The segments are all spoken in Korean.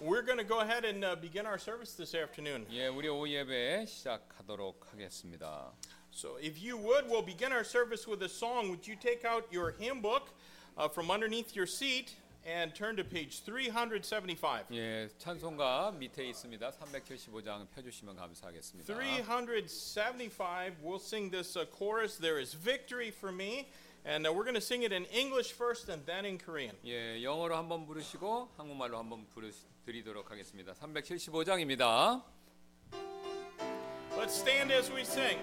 We're going to go ahead and uh, begin our service this afternoon. 예, 우리 오후 예배 시작하도록 하겠습니다. So, if you would, we'll begin our service with a song. Would you take out your hymn book uh, from underneath your seat and turn to page 375? 예, 찬송가 밑에 있습니다. 375장 펴주시면 감사하겠습니다. 375, we'll sing this uh, chorus. There is victory for me. And uh, we're going to sing it in English first and then in Korean. 예, 영어로 한번 부르시고 한국말로 한번 부르드리도록 하겠습니다. 375장입니다. Let's stand as we sing.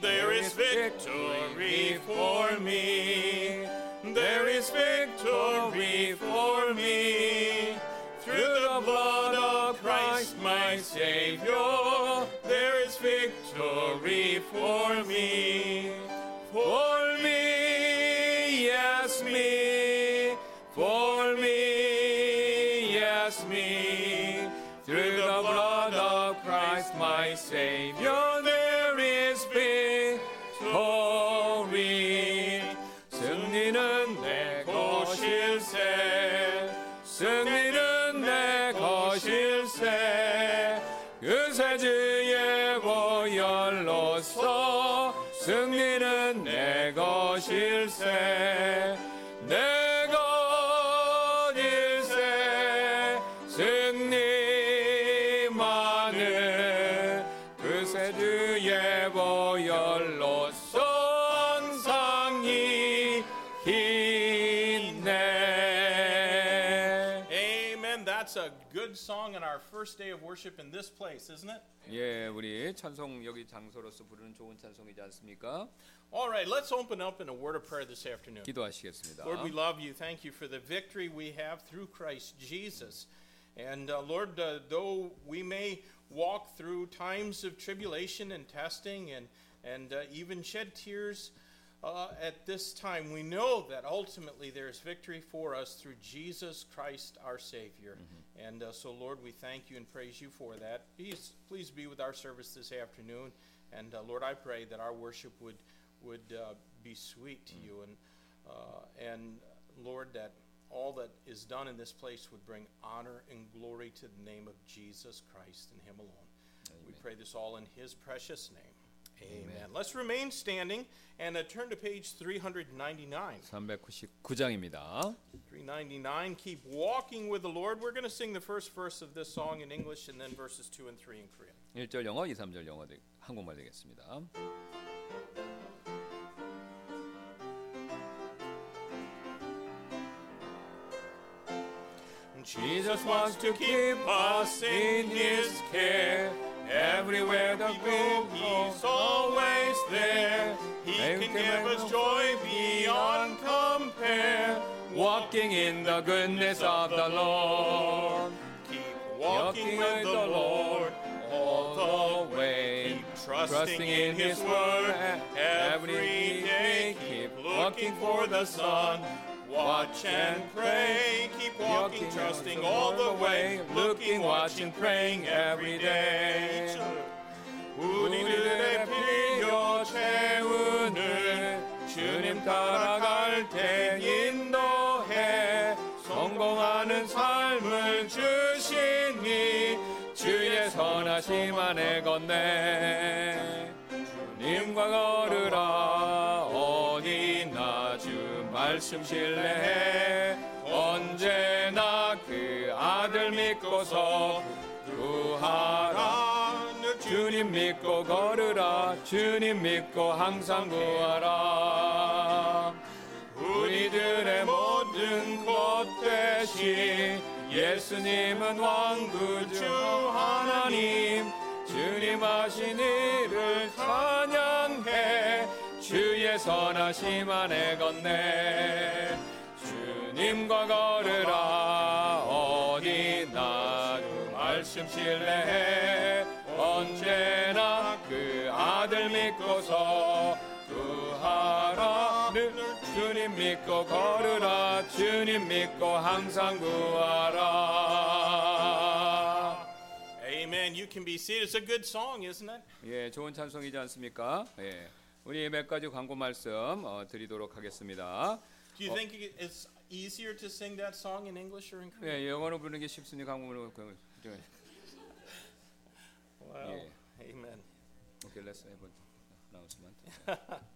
There is victory for me. There is victory for me. Through the blood of Christ my Savior, victory for me. For a good song on our first day of worship in this place, isn't it? 예, 우리 찬송 여기 장소로서 부르는 좋은 찬송이지 않습니까? All right, let's open up in a word of prayer this afternoon. 기도하시겠습니다. Lord, we love you. Thank you for the victory we have through Christ Jesus. And uh, Lord, uh, though we may walk through times of tribulation and testing and, and uh, even shed tears uh, at this time, we know that ultimately there is victory for us through Jesus Christ our Savior. And uh, so, Lord, we thank you and praise you for that. Please, please be with our service this afternoon. And uh, Lord, I pray that our worship would, would uh, be sweet to you. And, uh, and Lord, that all that is done in this place would bring honor and glory to the name of Jesus Christ and Him alone. We pray this all in His precious name. Amen. Let's remain standing and uh, turn to page 399. 399장입니다. 399. Keep walking with the Lord. We're going to sing the first verse of this song in English and then verses 2 and 3 in Korean. 1절 영어, 2, 3절 영어 되, 한국말 되겠습니다. Jesus wants to keep us in His care. Everywhere the go, He's always there. He can give us joy beyond compare. Walking in the goodness of the Lord. Keep walking with the Lord all the way. Keep trusting in His word every day. Keep looking for the sun. Watch and pray. Keep walking, trusting all the way. Looking, watching, praying every day. 우리들의 필요 채우는 주님 따라갈 때 인도해 성공하는 삶을 주시니 주의 선하심 안에 걷네. 주님과 걸으라 말씀 신뢰해. 언제나 그 아들 믿고서 구하라. 주님 믿고 걸으라. 주님 믿고 항상 구하라. 우리들의 모든 것 대신 예수님은 왕구주 하나님. 주님 하신 일을 찬양해 주의 선하심 안에 걷네 주님과 걸으라 어디나 주 말씀 신뢰해 언제나 그 아들 믿고서 구하라 늘 주님 믿고 걸으라 주님 믿고 항상 구하라 Amen. You can be seated. It's a good song, isn't it? 예, 좋은 찬송이지 않습니까? 예. 우리 몇 가지 광고 말씀 어, 드리도록 하겠습니다. Do you think it- it's easier to sing that song in English or in Korean? 예, 영어로 부르는 게 쉽습니까? 한국어로 그- 그- Well, 예. amen. 오케이, let's have an announcement.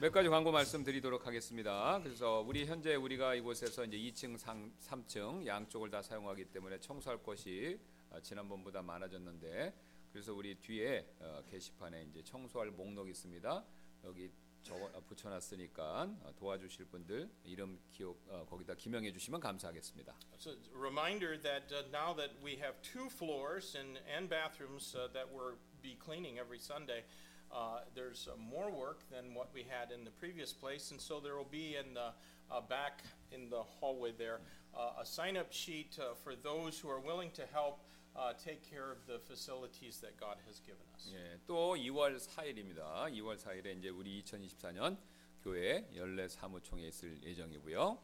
몇 가지 광고 말씀드리도록 하겠습니다. 그래서 우리 현재 우리가 이곳에서 이제 2층, 3, 층 양쪽을 다 사용하기 때문에 청소할 것이 어, 지난번보다 많아졌는데 그래서 우리 뒤에 어, 게시판에 이제 청소할 목록이 있습니다. 여기 적어 어, 붙여놨으니까 어, 도와주실 분들 이름 기억 어, 거기다 기명해 주시면 감사하겠습니다. So it's a reminder that uh, now that we have two floors and, and bathrooms uh, that we'll be cleaning every Sunday, uh, there's uh, more work than what we had in the previous place, and so there will be in the uh, back in the hallway there uh, a sign-up sheet uh, for those who are willing to help uh, take care of the facilities that God has given us. 예, 또 2월 4일입니다. 2월 4일에 이제 우리 2024년 교회 연례 사무총회 있을 예정이고요.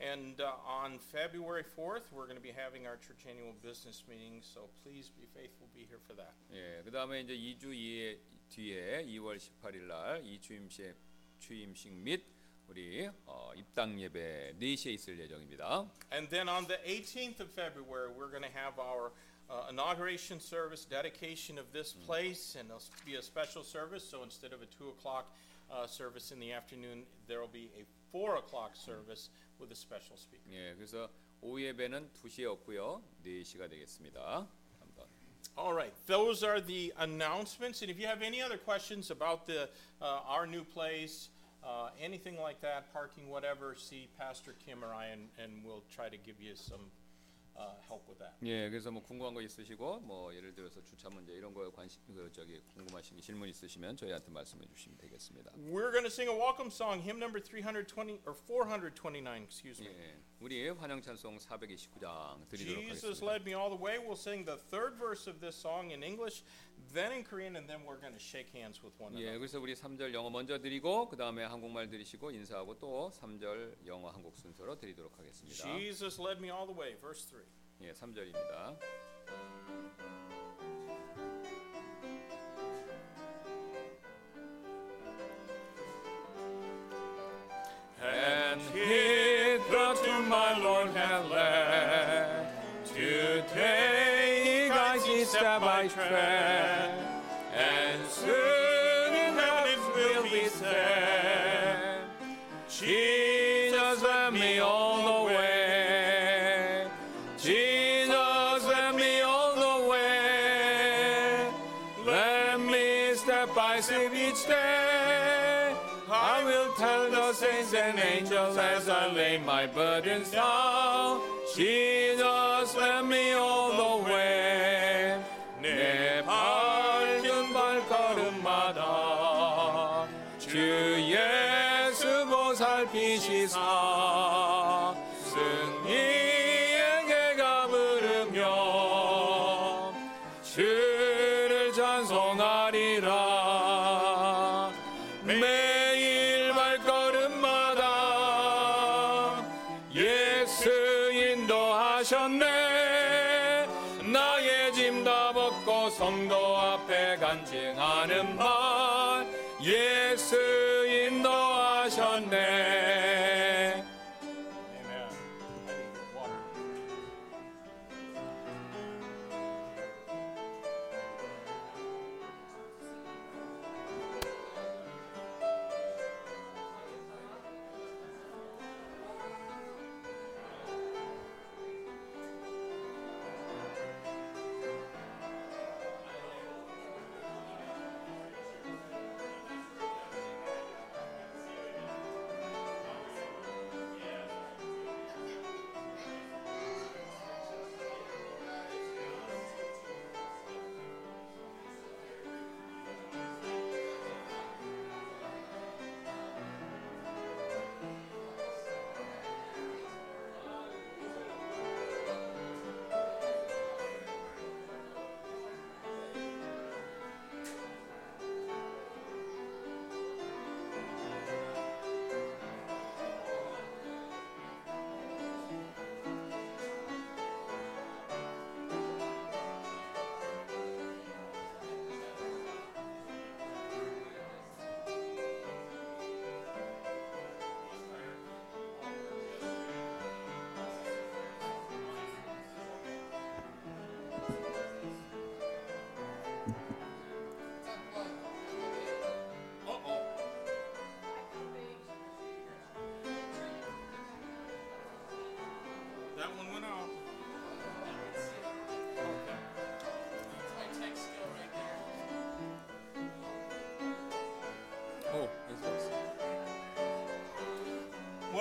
And uh, on February 4th, we're going to be having our church annual business meeting, so please be faithful, be here for that. 예, 그다음에 이제 2주 이에, 뒤에 2월 18일 날 이주임식 주임식 및 우리 어, 입당 예배 4시에 있을 예정입니다. And then on the 18th of February, we're going to have our uh, inauguration service, dedication of this place, and there'll be a special service. So instead of a 2 o'clock uh, service in the afternoon, there will be a 4 o'clock service with a special speaker. 예, 그래서 오후 예배는 2시에 없고요. 4시가 되겠습니다. 한번 All right, those are the announcements. And if you have any other questions about the uh, our new place, uh, anything like that, parking, whatever, see Pastor Kim or I, and, and we'll try to give you some uh, help with that. 예, 그래서 뭐 궁금한 거 있으시고 뭐 예를 들어서 주차 문제 이런 거에 관심 그 저기 궁금하신 게 질문 있으시면 저희한테 말씀해 주시면 되겠습니다. We're going to sing a welcome song, hymn number 320 or 429, excuse me. 예, 우리 환영 찬송 429장 드리도록 Jesus 하겠습니다. led me all the way. We'll sing the third verse of this song in English, then in Korean, and then we're going to shake hands with one 예, another. 그래서 우리 3절 영어 먼저 드리고 그 다음에 한국말 드리시고 인사하고 또 3절 영어 한국 순서로 드리도록 하겠습니다. Jesus led me all the way, verse 3. 예, 3절입니다. And and soon in heaven will be set. Jesus led me all the way. Jesus led me all the way. Let me step by step each day. I will tell the saints and angels as I lay my burdens down. Jesus led me all the way.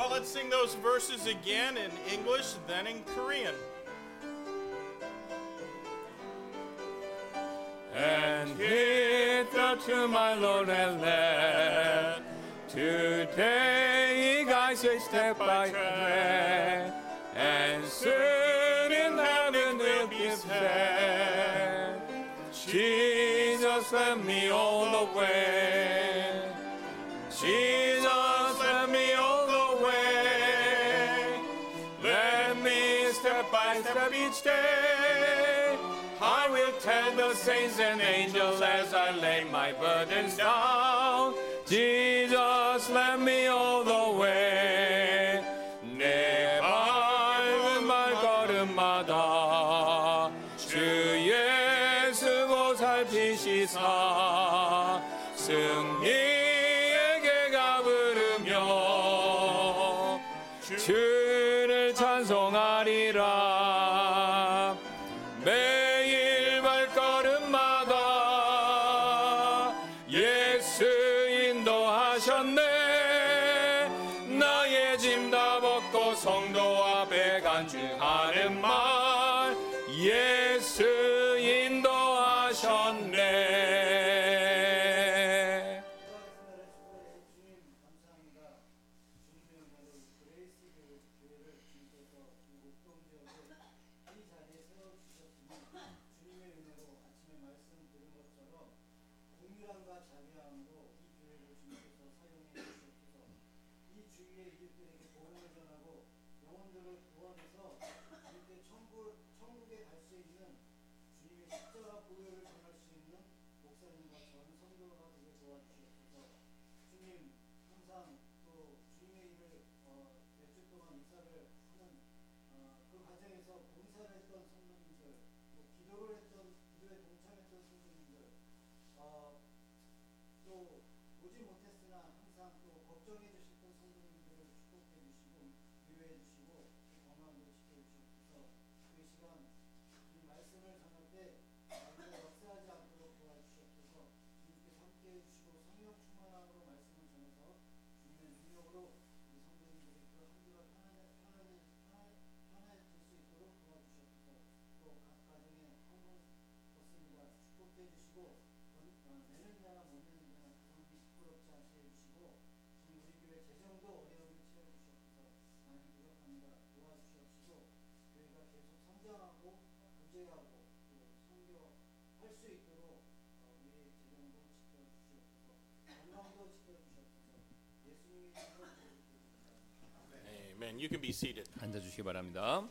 Well, let's sing those verses again in English, then in Korean. And hit thou to my Lord and let today he guides a step by step, and soon in heaven will be said, Jesus led me all the way. stay. I will tell the saints and angels as I lay my burdens down. Jesus, let me all the way. 내 밟은 걸음마다 주 예수 보살피시사 승리에게 가부르며 주 Amen. You can be seated. 앉아 주시기 바랍니다.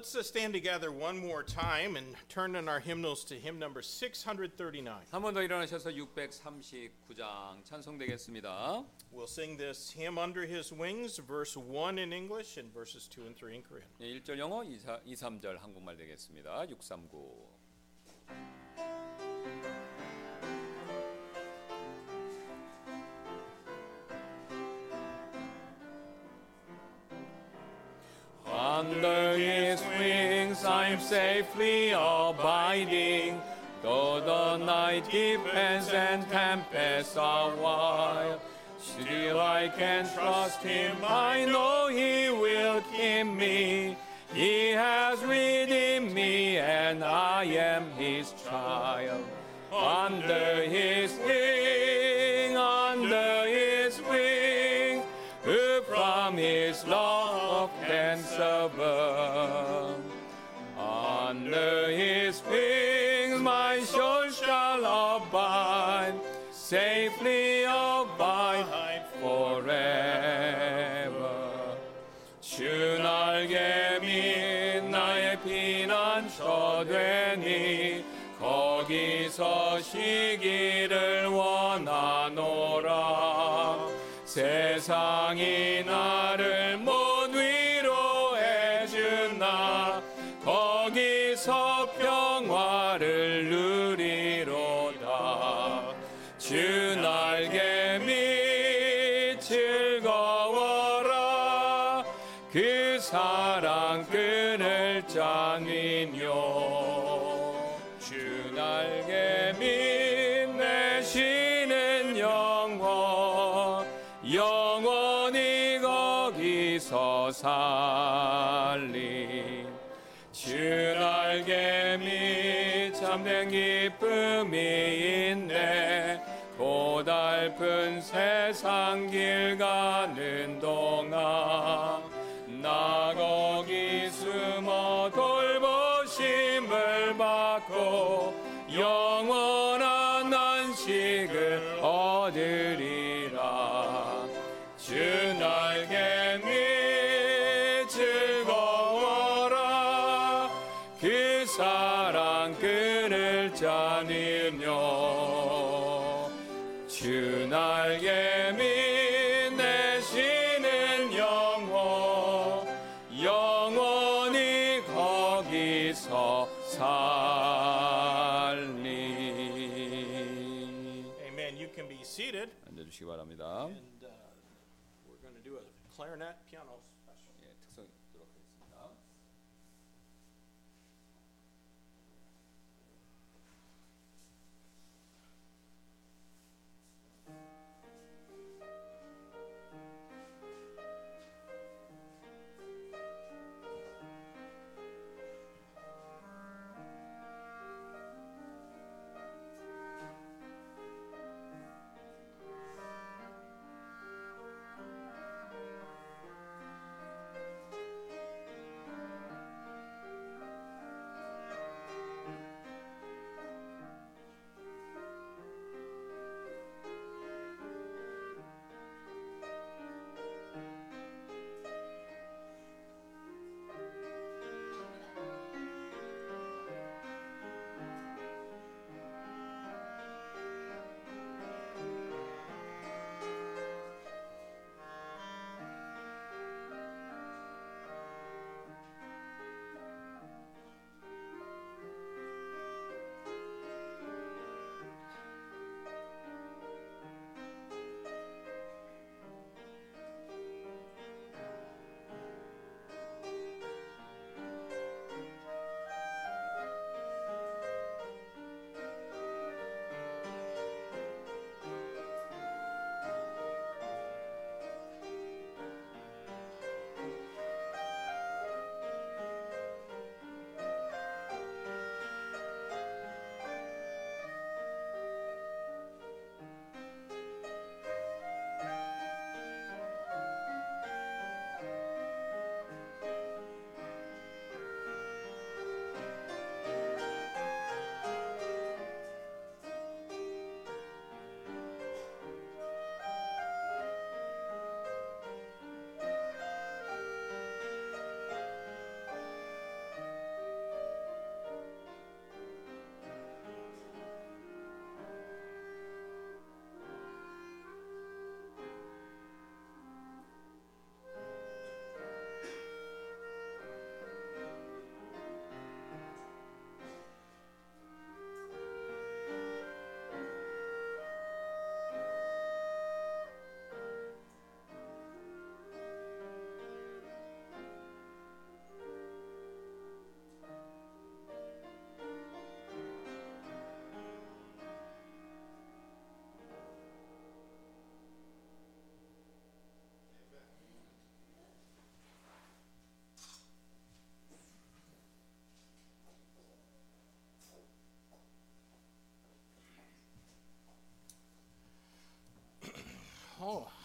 let's uh, stand together one more time and turn in our hymnals to hymn number 639. 한 번 더 일어나셔서 639장 찬송되겠습니다. We'll sing this hymn under his wings, verse 1 in English and verses 2 and 3 in Korean. 예, 1절 영어, 2, 3절 한국말 되겠습니다. 639. under his wings I'm safely abiding, though the night deepens and tempests are wild. Still I can trust him, I know he will keep me. He has redeemed me, and I am his child. Under his wing, under his wing, who from his love. Can above. Under his wings my soul shall abide, safely abide forever. 주 날개미 나의 피난처 되니 거기서 쉬기를 원하노라 세상이 나를 못 기쁨이 있네. 고달픈 세상 길 가는 동안 나 거기 숨어 돌보심을 받고 영원한 안식을 얻으리 be seated, 앉아주시기 바랍니다 and uh, we're going to do a clarinet piano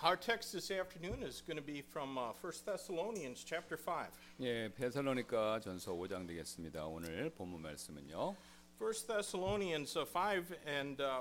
our text this afternoon is going to be from uh, 1 Thessalonians chapter 5. 예, 베살로니가 전서 5장 되겠습니다. 오늘 본문 말씀은요. 1 Thessalonians uh, 5, and uh,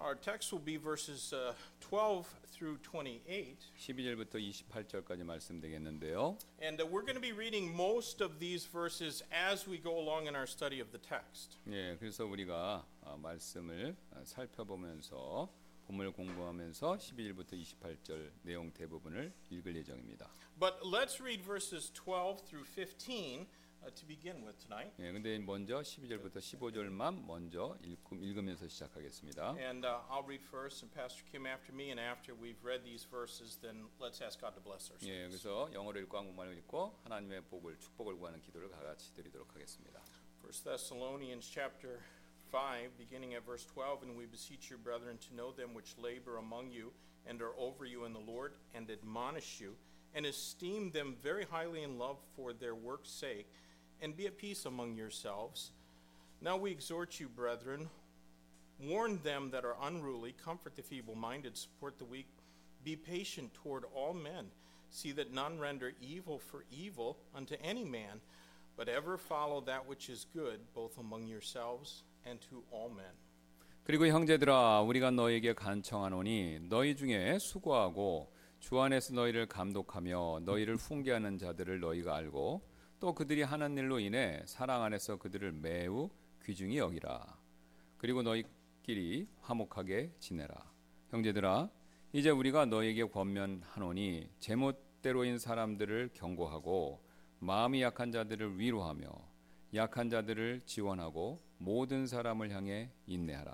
our text will be verses uh, 12 through 28. 12절부터 28절까지 말씀 되겠는데요. And uh, we're going to be reading most of these verses as we go along in our study of the text. 예, 그래서 우리가 아, 말씀을 아, 살펴보면서 본문을 공부하면서 12절부터 28절 내용 대부분을 읽을 예정입니다. But let's read verses 12 through 15 uh, to begin with tonight. 예, 근데 먼저 12절부터 15절만 먼저 읽, 읽으면서 시작하겠습니다. And uh, I'll read first, and Pastor Kim after me. And after we've read these verses, then let's ask God to bless our 예. 그래서 영어로 읽고 한국말로 읽고 하나님의 복을 축복을 구하는 기도를 다 같이 드리도록 하겠습니다. 1 Thessalonians chapter 5, beginning at verse 12, and we beseech you, brethren, to know them which labor among you and are over you in the Lord, and admonish you, and esteem them very highly in love for their work's sake, and be at peace among yourselves. Now we exhort you, brethren, warn them that are unruly, comfort the feeble minded, support the weak, be patient toward all men. See that none render evil for evil unto any man, but ever follow that which is good, both among yourselves and to all men. 그리고 형제들아 우리가 너에게 간청하노니 너희 중에 수고하고 주 안에서 너희를 감독하며 너희를 훈계하는 자들을 너희가 알고 또 그들이 하는 일로 인해 사랑 안에서 그들을 매우 귀중히 여기라 그리고 너희끼리 화목하게 지내라 형제들아 이제 우리가 너희에게 권면하노니 제멋대로인 사람들을 경고하고 마음이 약한 자들을 위로하며 약한 자들을 지원하고 모든 사람을 향해 인내하라.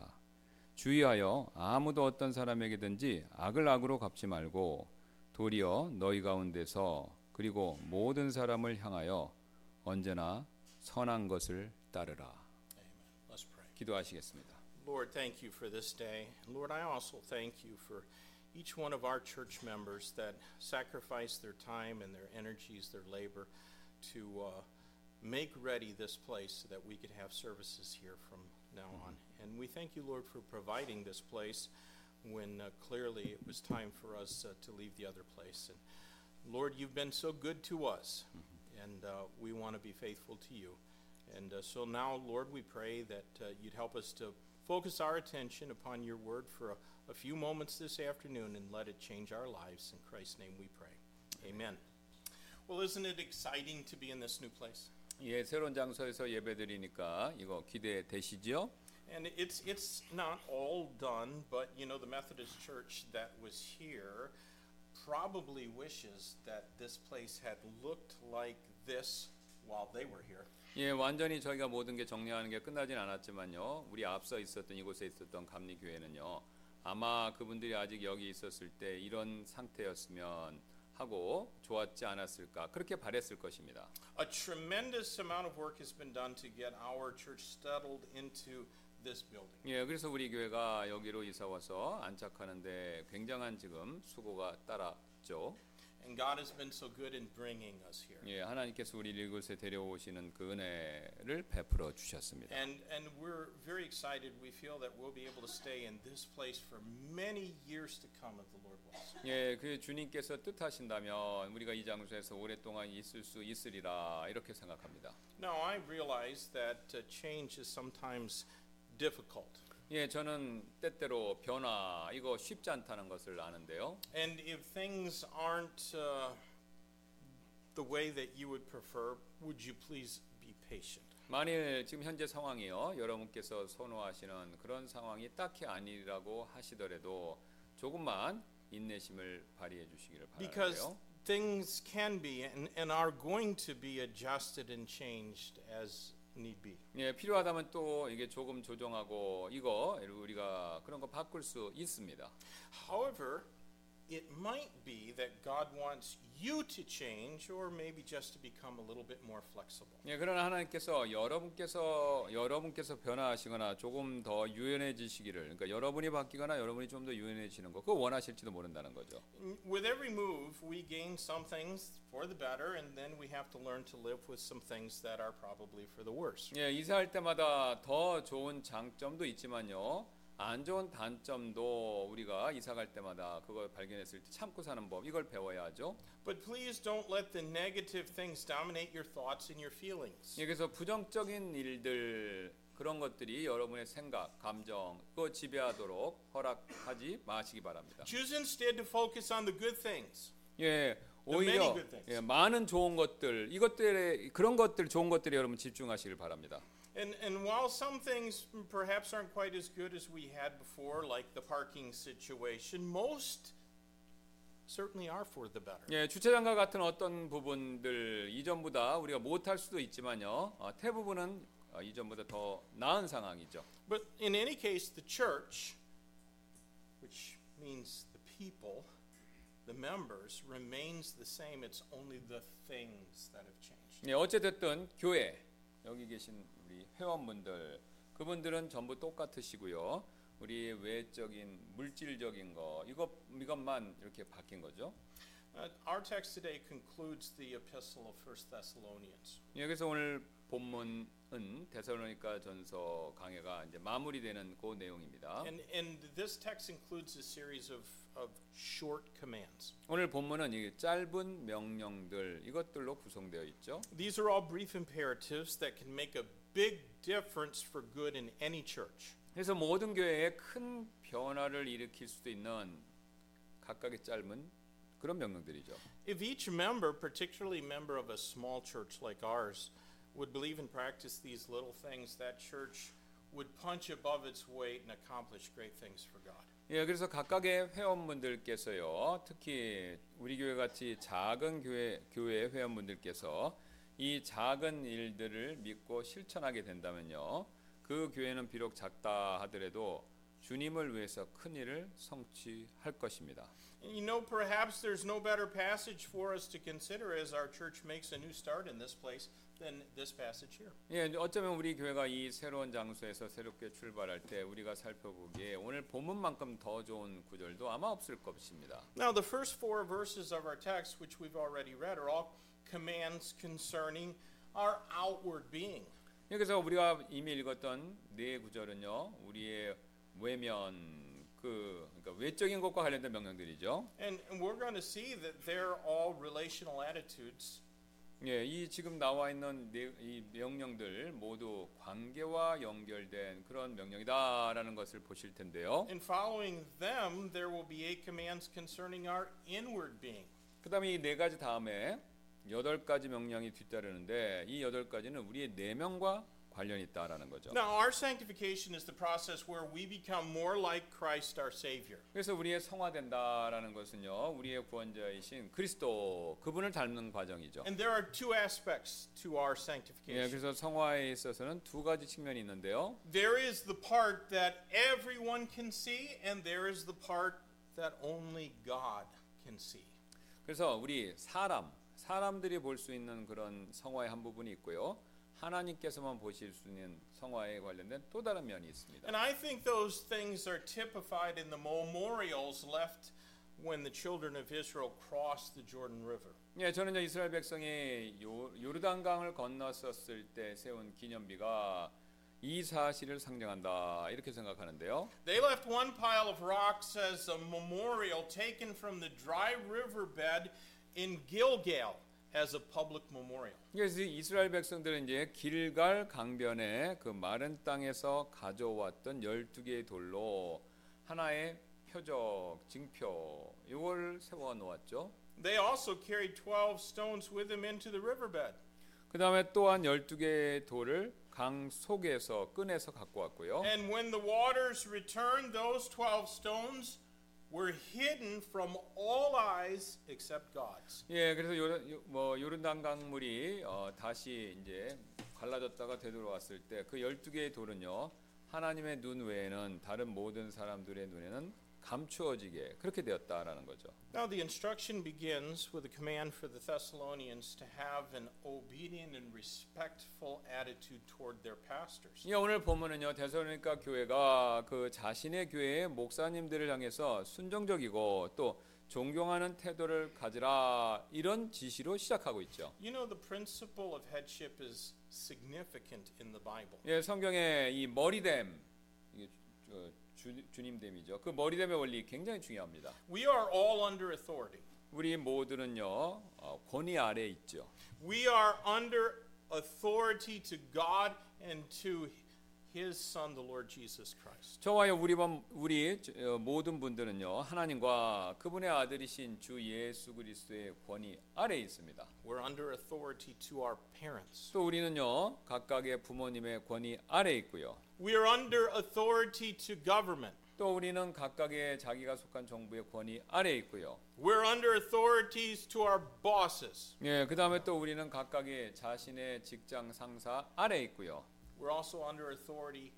주의하여 아무도 어떤 사람에게든지 악을 악으로 갚지 말고 도리어 너희 가운데서 그리고 모든 사람을 향하여 언제나 선한 것을 따르라. 기도하시겠습니다. Lord, thank you for this day. Lord, I also thank you for each one of our church members that sacrifice their time and their energies, their labor to uh, make ready this place so that we could have services here from now on. And we thank you, Lord, for providing this place when uh, clearly it was time for us uh, to leave the other place. And Lord, you've been so good to us, and uh, we want to be faithful to you. And uh, so now, Lord, we pray that uh, you'd help us to focus our attention upon your word for a, a few moments this afternoon and let it change our lives. In Christ's name we pray. Amen. Well, isn't it exciting to be in this new place? 예, 새로운 장소에서 예배드리니까 이거 기대되시죠? And it's it's not all done, but you know the Methodist Church that was here probably wishes that this place had looked like this while they were here. 예, 완전히 저희가 모든 게 정리하는 게 끝나진 않았지만요. 우리 앞서 있었던 이곳에 있었던 감리 교회는요. 아마 그분들이 아직 여기 있었을 때 이런 상태였으면 하고 좋았지 않았을까 그렇게 바랬을 것입니다. A tremendous amount of work has been done to get our church settled into this building. 예, 그래서 우리 교회가 여기로 이사 와서 안착하는데 굉장한 지금 수고가 따랐죠. And God has been so good in bringing us here. 예, 하나님께서 우리를 이곳에 데려오시는 그 은혜를 베풀어 주셨습니다. And and we're very excited. We feel that we'll be able to stay in this place for many years to come if the Lord wills. 예, 그 주님께서 뜻하신다면 우리가 이 장소에서 오랫동안 있을 수 있으리라 이렇게 생각합니다. Now I realize that uh, change is sometimes difficult. 예, 저는 때때로 변화 이거 쉽지 않다는 것을 아는데요. And if things aren't uh, the way that you would prefer, would you please be patient? 만일 지금 현재 상황이요, 여러분께서 선호하시는 그런 상황이 딱히 아니라고 하시더라도 조금만 인내심을 발휘해 주시기를 Because 바라요. things can be and, and are going to be adjusted and changed as need be. 예, 필요하다면 또 이게 조금 조정하고 이거 우리가 그런 거 바꿀 수 있습니다. However, it might be that God wants you to change or maybe just to become a little bit more flexible. 예, 그러나 하나님께서 여러분께서 여러분께서 변화하시거나 조금 더 유연해지시기를, 그러니까 여러분이 바뀌거나 여러분이 좀 더 유연해지는 거, 그거 원하실지도 모른다는 거죠. With every move, we gain some things for the better, and then we have to learn to live with some things that are probably for the worse. 예, 이사할 때마다 더 좋은 장점도 있지만요. 안 좋은 단점도 우리가 이사 갈 때마다 그걸 발견했을 때 참고 사는 법 이걸 배워야 하죠. But please don't let the negative things dominate your thoughts and your feelings. 예, 그래서 부정적인 일들 그런 것들이 여러분의 생각, 감정 그거 지배하도록 허락하지 마시기 바랍니다. Choose instead to focus on the good things. 예, 오히려. 예, 많은 좋은 것들 이것들에 그런 것들 좋은 것들에 여러분 집중하시길 바랍니다. And, and while some things perhaps aren't quite as good as we had before, like the parking situation, most certainly are for the better. 예, 주차장과 같은 어떤 부분들 이전보다 우리가 못할 수도 있지만요. 어, 대부분은 어, 이전보다 더 나은 상황이죠. But in any case, the church, which means the people, the members, remains the same. It's only the things that have changed. 예, 어쨌든 교회 여기 계신 우리 회원분들 그분들은 전부 똑같으시고요. 우리 외적인 물질적인 거 이것 이것만 이렇게 바뀐 거죠. Uh, our text today concludes the epistle of 1 Thessalonians. 예, 그래서 오늘 본문은 데살로니가 전서 강해가 이제 마무리되는 그 내용입니다. And, and this text includes a series of, of short commands. 오늘 본문은 이 짧은 명령들 이것들로 구성되어 있죠. These are all brief imperatives that can make a big difference for good in any church. 그래서 모든 교회에 큰 변화를 일으킬 수도 있는 각각의 짧은 그런 명령들이죠. If each member, particularly member of a small church like ours, would believe and practice these little things, that church would punch above its weight and accomplish great things for God. 예, 그래서 각각의 회원분들께서요, 특히 우리 교회 같이 작은 교회 교회 회원분들께서 이 작은 일들을 믿고 실천하게 된다면요, 그 교회는 비록 작다 하더라도 주님을 위해서 큰 일을 성취할 것입니다. You know, perhaps there's no better passage for us to consider as our church makes a new start in this place than this passage here. 예, 어쩌면 우리 교회가 이 새로운 장소에서 새롭게 출발할 때 우리가 살펴보기에 오늘 본문만큼 더 좋은 구절도 아마 없을 것입니다. Now, the first four verses of our text, which we've already read, are all commands concerning our outward being. 예, 그래서 우리가 이미 읽었던 네 구절은요, 우리의 외면 그 그러니까 외적인 것과 관련된 명령들이죠. And, and we're going to see that they're all relational attitudes. 예, 이 지금 나와 있는 네, 이 명령들 모두 관계와 연결된 그런 명령이다라는 것을 보실 텐데요. And following them, there will be eight commands concerning our inward being. 그다음에 이 네 가지 다음에 여덟 가지 명령이 뒤따르는데 이 여덟 가지는 우리의 내면과 관련이 있다라는 거죠. Now, our sanctification is the process where we become more like Christ our Savior. 그래서 우리의 성화된다라는 것은요, 우리의 구원자이신 그리스도 그분을 닮는 과정이죠. And there are two aspects to our 예, sanctification. 그래서 성화에 있어서는 두 가지 측면이 있는데요. There is the part that everyone can see, and there is the part that only God can see. 그래서 우리 사람, 사람들이 볼 수 있는 그런 성화의 한 부분이 있고요. 하나님께서만 보실 수 있는 성화에 관련된 또 다른 면이 있습니다. And I think those things are typified in the memorials left when the children of Israel crossed the Jordan River. 예, 저는 이제 이스라엘 백성이 요, 요르단강을 건넜었을 때 세운 기념비가 이 사실을 상징한다 이렇게 생각하는데요. They left one pile of rocks as a memorial taken from the dry riverbed in Gilgal as a public memorial. 그래서 이스라엘 백성들은 이제 길갈 강변에 그 마른 땅에서 가져왔던 12개의 돌로 하나의 표적, 징표 이걸 세워 놓았죠. They also carried 12 stones with them into the riverbed. 그다음에 또한 12개의 돌을 강 속에서 꺼내서 갖고 왔고요. And when the waters returned, those 12 stones were hidden from all eyes except God's. 예, 그래서 요르, 요- 뭐 요르단 강물이 어, 다시 이제 갈라졌다가 되돌아왔을 때그 12개의 돌은요. 하나님의 눈 외에는 다른 모든 사람들의 눈에는 감추어지게 그렇게 되었다라는 거죠. Now, the instruction begins with a command for the Thessalonians to have an obedient and respectful attitude toward their pastors. 예, 오늘 보면은요 데살로니가 교회가 그 자신의 교회의 목사님들을 향해서 순종적이고 또 존경하는 태도를 가지라 이런 지시로 시작하고 있죠. You know, the principle of headship is significant in the Bible. 예, 성경에 이 머리됨 이게 저, 주, 주님됨이죠. 그 머리됨의 원리 굉장히 중요합니다. We are all under authority. 우리 모두는요 어, 권위 아래 에 있죠. We are under authority to God and to his son the Lord Jesus Christ. 저와요 우리 반- 우리 어, 모든 분들은요 하나님과 그분의 아들이신 주 예수 그리스도의 권위 아래 에 있습니다. We're under authority to our parents. 또 우리는요 각각의 부모님의 권위 아래 에 있고요. We are under authority to government. 또 우리는 각각의 자기가 속한 정부의 권위 아래 에 있고요. We're under authorities to our bosses. 예, 그다음에 또 우리는 각각의 자신의 직장 상사 아래 에 있고요. We're also under authority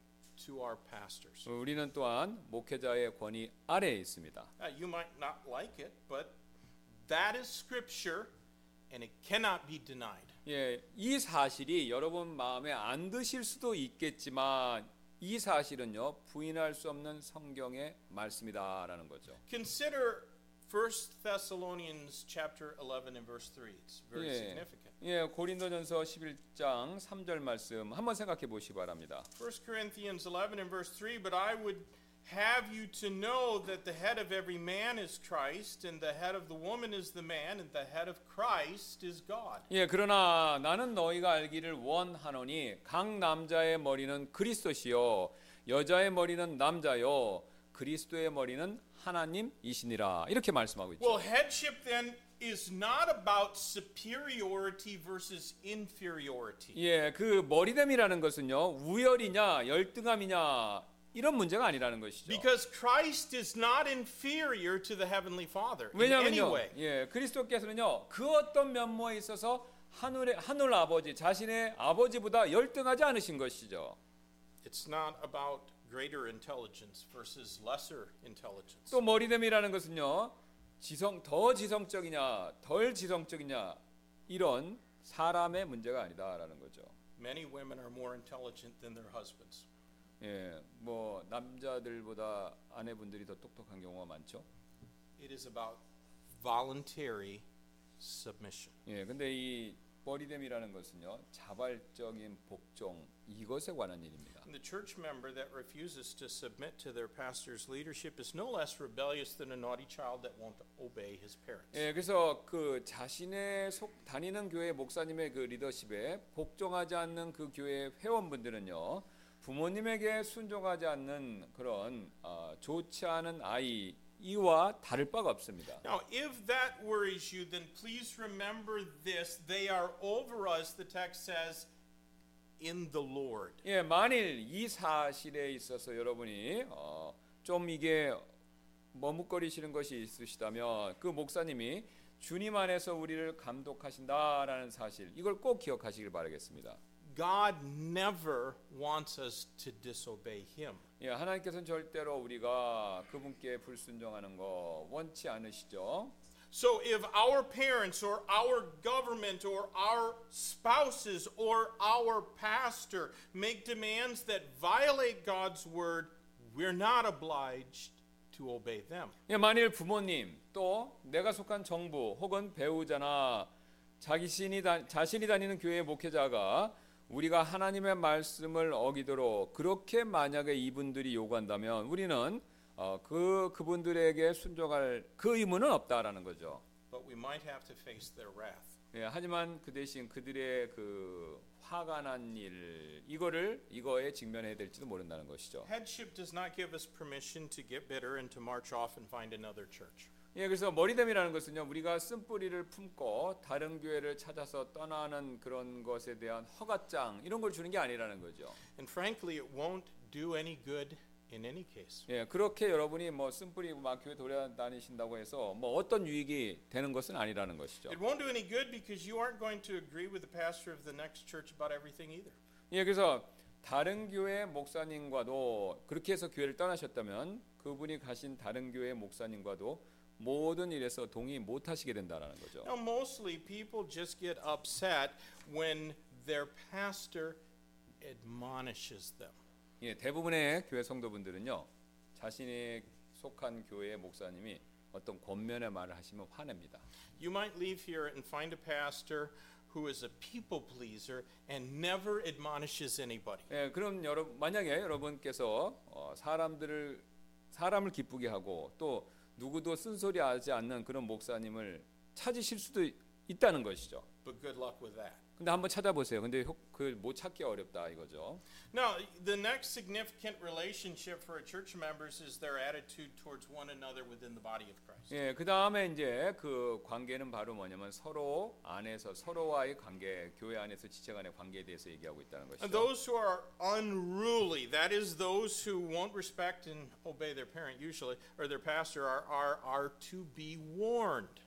to our pastors. 우리는 또한 목회자의 권위 아래에 있습니다. Uh, you might not like it, but that is scripture and it cannot be denied. 예, 이 사실이 여러분 마음에 안 드실 수도 있겠지만 이 사실은요 부인할 수 없는 성경의 말씀이다라는 거죠. Consider 1 Thessalonians chapter 11 and verse 3. It's very 예, significant. 예, 고린도전서 11장 3절 말씀 한번 생각해 보시기 바랍니다. 1 Corinthians 11 and verse 3 But I would have you to know that the head of every man is Christ, and the head of the woman is the man, and the head of Christ is God. 예, 그러나 나는 너희가 알기를 원하노니 각 남자의 머리는 그리스도시요 여자의 머리는 남자요 그리스도의 머리는 하나님이시니라 이렇게 말씀하고 있죠. Well, headship then is not about superiority versus inferiority. 예, 그 머리됨이라는 것은요 우열이냐 열등함이냐 이런 문제가 아니라는 것이죠. Because Christ is not inferior to the Heavenly Father way. 예, 그리스도께서는요 그 어떤 면모에 있어서 하늘의 하늘 아버지 자신의 아버지보다 열등하지 않으신 것이죠. It's not about greater intelligence versus lesser intelligence. 또 머리됨이라는 것은요 지성 더 지성적이냐 덜 지성적이냐 이런 사람의 문제가 아니다라는 거죠. Many women are more intelligent than their husbands. 예, 뭐 남자들보다 아내분들이 더 똑똑한 경우가 많죠. It is about voluntary submission. 예, 근데 이 머리됨이라는 것은요 자발적인 복종 이것에 관한 일입니다. The church member that refuses to submit to their pastor's leadership is no less rebellious than a naughty child that won't obey his parents. 예, 그래서 그 자신의 속 다니는 교회 목사님의 그 리더십에 복종하지 않는 그 교회 회원분들은요 부모님에게 순종하지 않는 그런 어, 좋지 않은 아이 이와 다를 바가 없습니다. Now, if that worries you, then please remember this. They are over us, the text says, in the Lord. 예, 만일 이 사실에 있어서 여러분이 어, 좀 이게 머뭇거리시는 것이 있으시다면 그 목사님이 주님 안에서 우리를 감독하신다라는 사실 이걸 꼭 기억하시길 바라겠습니다. God never wants us to disobey Him. 예, 하나님께서는 절대로 우리가 그분께 불순종하는 거 원치 않으시죠. So if our parents or our government or our spouses or our pastor make demands that violate God's word, we're not obliged to obey them. 예, 만일 부모님 또 내가 속한 정부 혹은 배우자나 자신이 다, 자신이 다니는 교회 목회자가 우리가 하나님의 말씀을 어기도록 그렇게 만약에 이분들이 요구한다면 우리는 어, 그 그분들에게 순종할 그 의무는 없다라는 거죠. But we might have to face their wrath. 예, 하지만 그 대신 그들의 그 화가 난 일 이거를 이거에 직면해야 될지도 모른다는 것이죠. Headship does not give us permission to get bitter and to march off and find another church. 예, 그래서 머리됨이라는 것은요, 우리가 쓴뿌리를 품고 다른 교회를 찾아서 떠나는 그런 것에 대한 허가장 이런 걸 주는 게 아니라는 거죠. And frankly, it won't do any good in any case. 예, 그렇게 여러분이 뭐 쓴뿌리 막 교회 돌아다니신다고 해서 뭐 어떤 유익이 되는 것은 아니라는 것이죠. It won't do any good because you aren't going to agree with the pastor of the next church about everything either. 예, 그래서 다른 교회 목사님과도 그렇게 해서 교회를 떠나셨다면 그분이 가신 다른 교회 목사님과도 모든 일에서 동의 못 하시게 된다라는 거죠. Now, mostly people just get upset when their pastor admonishes them. 예, 대부분의 교회 성도분들은요 자신이 속한 교회의 목사님이 어떤 권면의 말을 하시면 화냅니다. You might leave here and find a pastor who is a people pleaser and never admonishes anybody. 예, 그럼 여러분 만약에 여러분께서 어, 사람들을 사람을 기쁘게 하고 또 누구도 쓴소리 하지 않는 그런 목사님을 찾으실 수도 있다는 것이죠. But good luck with that. 근데 한번 찾아보세요. 근데 그못 찾기 어렵다 이거죠. Now, the next significant relationship for church members is their attitude towards one another within the body of Christ. 예, 그 다음에 이제 그 관계는 바로 뭐냐면 서로 안에서 서로와의 관계, 교회 안에서 지체 간의 관계에 대해서 얘기하고 있다는 And 것이죠. those who are unruly, that is, those who won't respect and obey their parent usually, or their pastor, are, are, are to be warned.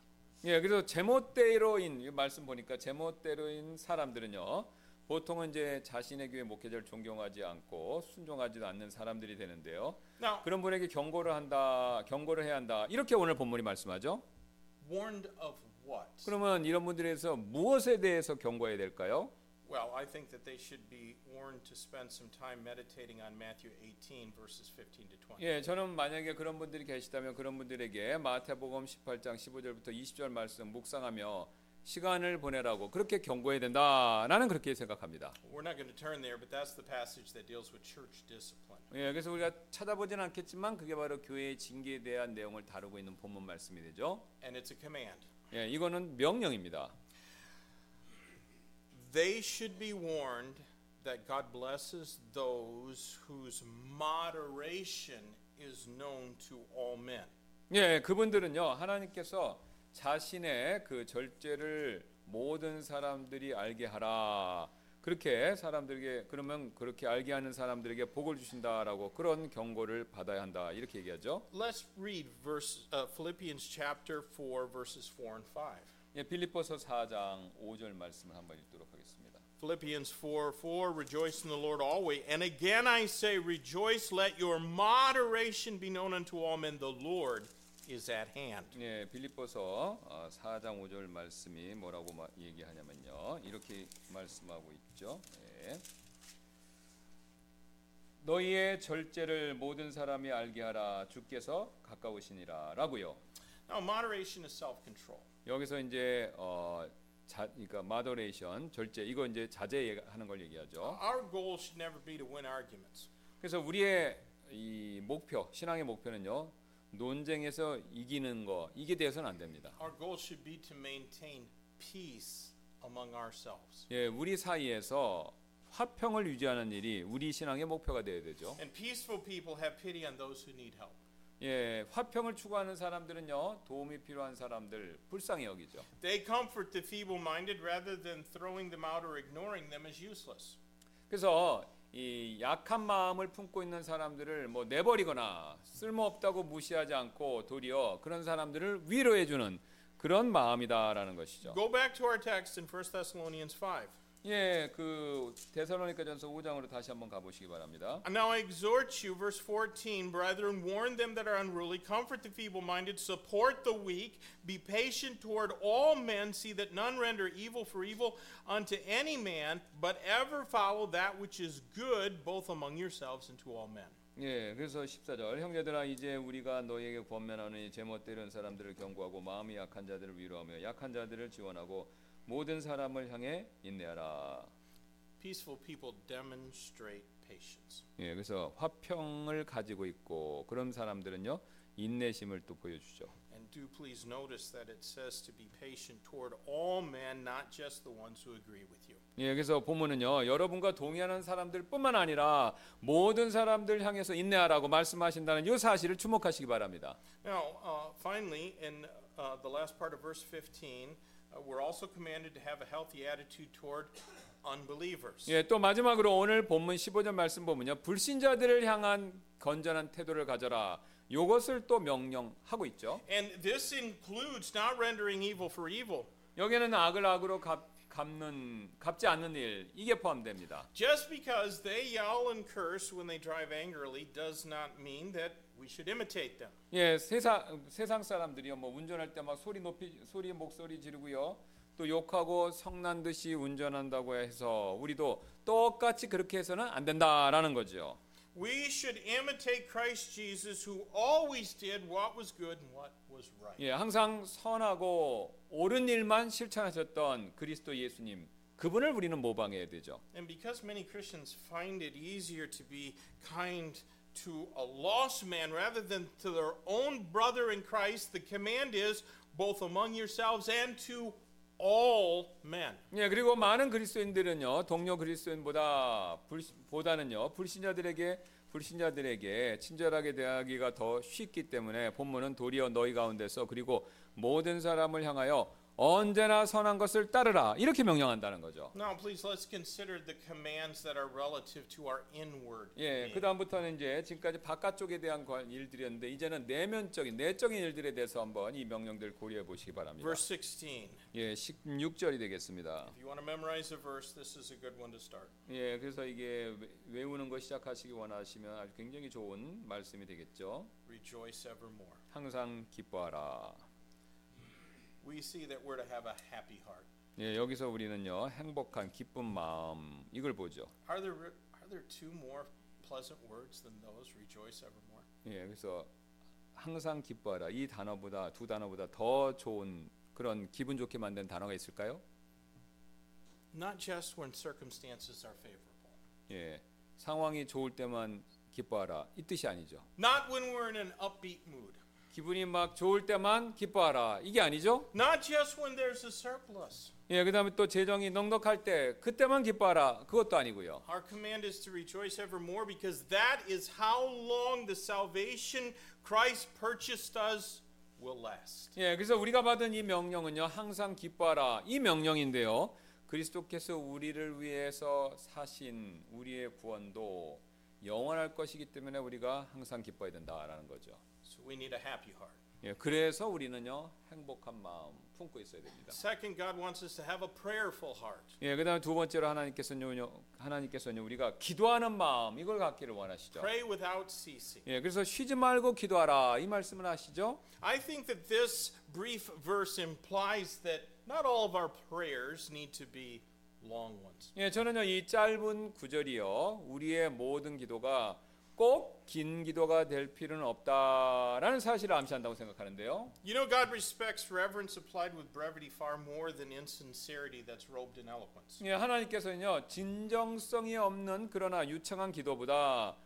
예, 그래서 제멋대로인 이 말씀 보니까 제멋대로인 사람들은요. 보통은 이제 자신의 교회 목회자를 존경하지 않고 순종하지도 않는 사람들이 되는데요. Now, 그런 분에게 경고를 한다, 경고를 해야 한다. 이렇게 오늘 본문이 말씀하죠. warned of what? 그러면 이런 분들에서 무엇에 대해서 경고해야 될까요? Well, I think that they should be warned to spend some time meditating on Matthew 18, verses 15 to 20. 예, 저는 만약에 그런 분들이 계시다면 그런 분들에게 마태복음 18장 15절부터 20절 말씀 묵상하며 시간을 보내라고 그렇게 경고해야 된다. 나는 그렇게 생각합니다. We're not going to turn there, but that's the passage that deals with church discipline. 예, 그래서 우리가 찾아보진 않겠지만 그게 바로 교회의 징계에 대한 내용을 다루고 있는 본문 말씀이 되죠. And it's a command. 예, 이거는 명령입니다. They should be warned that God blesses those whose moderation is known to all men. 예, 그분들은요 하나님께서 자신의 그 절제를 모든 사람들이 알게 하라. 그렇게 사람들에게 그러면 그렇게 알게 하는 사람들에게 복을 주신다라고 그런 경고를 받아야 한다 이렇게 얘기하죠. Let's read verse uh, Philippians chapter 4 verses 4 and 5. 예, 빌립보서 4장 5절 말씀을 한번 읽도록 하겠습니다. Philippians 4 4 Rejoice in the Lord always. And again I say, Rejoice, let your moderation be known unto all men. The Lord is at hand. 예, 빌립보서 어, 4장 5절 말씀이 뭐라고 마- 얘기하냐면요. 이렇게 말씀하고 있죠. 예. 너희의 절제를 모든 사람이 알게 하라 주께서 가까우시니라라고요. Now, moderation is self control. 여기서 이제 어 자, 그러니까 마더레이션 절제 이거 이제 자제하는 걸 얘기하죠. Our goal should never be to win arguments. 그래서 우리의 이 목표, 신앙의 목표는요. 논쟁에서 이기는 거 이게 돼서는 안 됩니다. Our goal should be to maintain peace among ourselves. 예, 우리 사이에서 화평을 유지하는 일이 우리 신앙의 목표가 되어야 되죠. And peaceful people have pity on those who need help. 예, 화평을 추구하는 사람들은요 도움이 필요한 사람들 불쌍히 여기죠. They comfort the feeble minded rather than throwing them out or ignoring them as useless. 그래서 이 약한 마음을 품고 있는 사람들을 뭐 내버리거나 쓸모없다고 무시하지 않고 도리어 그런 사람들을 위로해 주는 그런 마음이다라는 것이죠. Go back to our text in 1 Thessalonians 5. 예, 그 데살로니가전서 5장으로 다시 한번 가보시기 바랍니다. And now I exhort you, verse 14, brethren, warn them that are unruly, comfort the feeble minded, support the weak, be patient toward all men, see that none render evil for evil unto any man, but ever follow that which is good, both among yourselves and to all men. 예, 그래서 14절 형제들아 이제 우리가 너희에게 권면하는 제멋대로는 사람들을 경고하고 마음이 약한 자들을 위로하며 약한 자들을 지원하고 모든 사람을 향해 인내하라. Peaceful people demonstrate patience. 예, 그래서 화평을 가지고 있고 그런 사람들은요 인내심을 또 보여주죠. And do please notice that it says to be patient toward all men, not just the ones who agree with you. 예, 그래서 보면은요 여러분과 동의하는 사람들뿐만 아니라 모든 사람들 향해서 인내하라고 말씀하신다는 이 사실을 주목하시기 바랍니다. Now, uh, finally, in uh, the last part of verse 15, uh, we're also commanded to have a healthy attitude toward unbelievers. 예, 또 마지막으로 오늘 본문 15절 말씀 보면요 불신자들을 향한 건전한 태도를 가져라. 요것을 또 명령하고 있죠. And this includes not rendering evil for evil. 여기에는 악을 악으로 갚, 갚는 갚지 않는 일 이게 포함됩니다. Just because they yell and curse when they drive angrily does not mean that we should imitate them. 예, 세상 세상 사람들이요 뭐 운전할 때 막 소리 높이 소리 목소리 지르고요. 또 욕하고 성난 듯이 운전한다고 해서 우리도 똑같이 그렇게 해서는 안 된다라는 거죠. We should imitate Christ Jesus, who always did what was good and what was right. 예, 항상 선하고 옳은 일만 실천하셨던 그리스도 예수님 그분을 우리는 모방해야 되죠. And because many Christians find it easier to be kind to a lost man rather than to their own brother in Christ, the command is both among yourselves and to all men. 예, 그리고 많은 그리스도인들은요, 동료 그리스도인보다 불, 보다는요, 불신자들에게 불신자들에게 친절하게 대하기가 더 쉽기 때문에 본문은 도리어 너희 가운데서 그리고 모든 사람을 향하여 언제나 선한 것을 따르라 이렇게 명령한다는 거죠. Now, please let's consider the commands that are relative to our inward. 예. 그 다음부터는 이제 지금까지 바깥쪽에 대한 관- 일들이었는데 이제는 내면적인 내적인 일들에 대해서 한번 이 명령들 고려해 보시기 바랍니다. Verse 16. 예, 16절이 되겠습니다. If you want to memorize a verse, this is a good one to start. 예, 그래서 이게 외- 외우는 거 시작하시기 원하시면 아주 굉장히 좋은 말씀이 되겠죠. Rejoice evermore. 항상 기뻐하라. We see that we're to have a happy heart. 예, 여기서 우리는요 행복한 기쁜 마음 이걸 보죠. Are there are there two more pleasant words than those? Rejoice evermore. 예, 그래서 항상 기뻐하라 이 단어보다 두 단어보다 더 좋은 그런 기분 좋게 만든 단어가 있을까요? Not just when circumstances are favorable. 예, 상황이 좋을 때만 기뻐하라 이 뜻이 아니죠. Not when we're in an upbeat mood. 기분이 막 좋을 때만 기뻐하라 이게 아니죠. Not just when there's a surplus. 예, 그다음에 또 재정이 넉넉할 때 그때만 기뻐하라 그것도 아니고요. Our command is to rejoice evermore because that is how long the salvation Christ purchased us will last. 예, 그래서 우리가 받은 이 명령은요, 항상 기뻐하라 이 명령인데요. 그리스도께서 우리를 위해서 사신 우리의 구원도 영원할 것이기 때문에 우리가 항상 기뻐해야 된다라는 거죠. We need a happy heart. 예, 그래서 우리는요 행복한 마음 품고 있어야 됩니다. Second, God wants us to have a prayerful heart. 예, 그다음에 두 번째로 하나님께서는요, 하나님께서는 우리가 기도하는 마음 이걸 갖기를 원하시죠. Pray without ceasing. 예, 그래서 쉬지 말고 기도하라 이 말씀을 하시죠. I think that this brief verse implies that not all of our prayers need to be long ones. 예, 저는요 이 짧은 구절이요 우리의 모든 기도가 꼭 긴 기도가 될 필요는 없다라는 사실을 암시한다고 생각하는데요. You know, God respects reverence applied with brevity far more than insincerity that's robed in eloquence. 예, 하나님께서는요 진정성이 없는 그러나 유창한 기도보다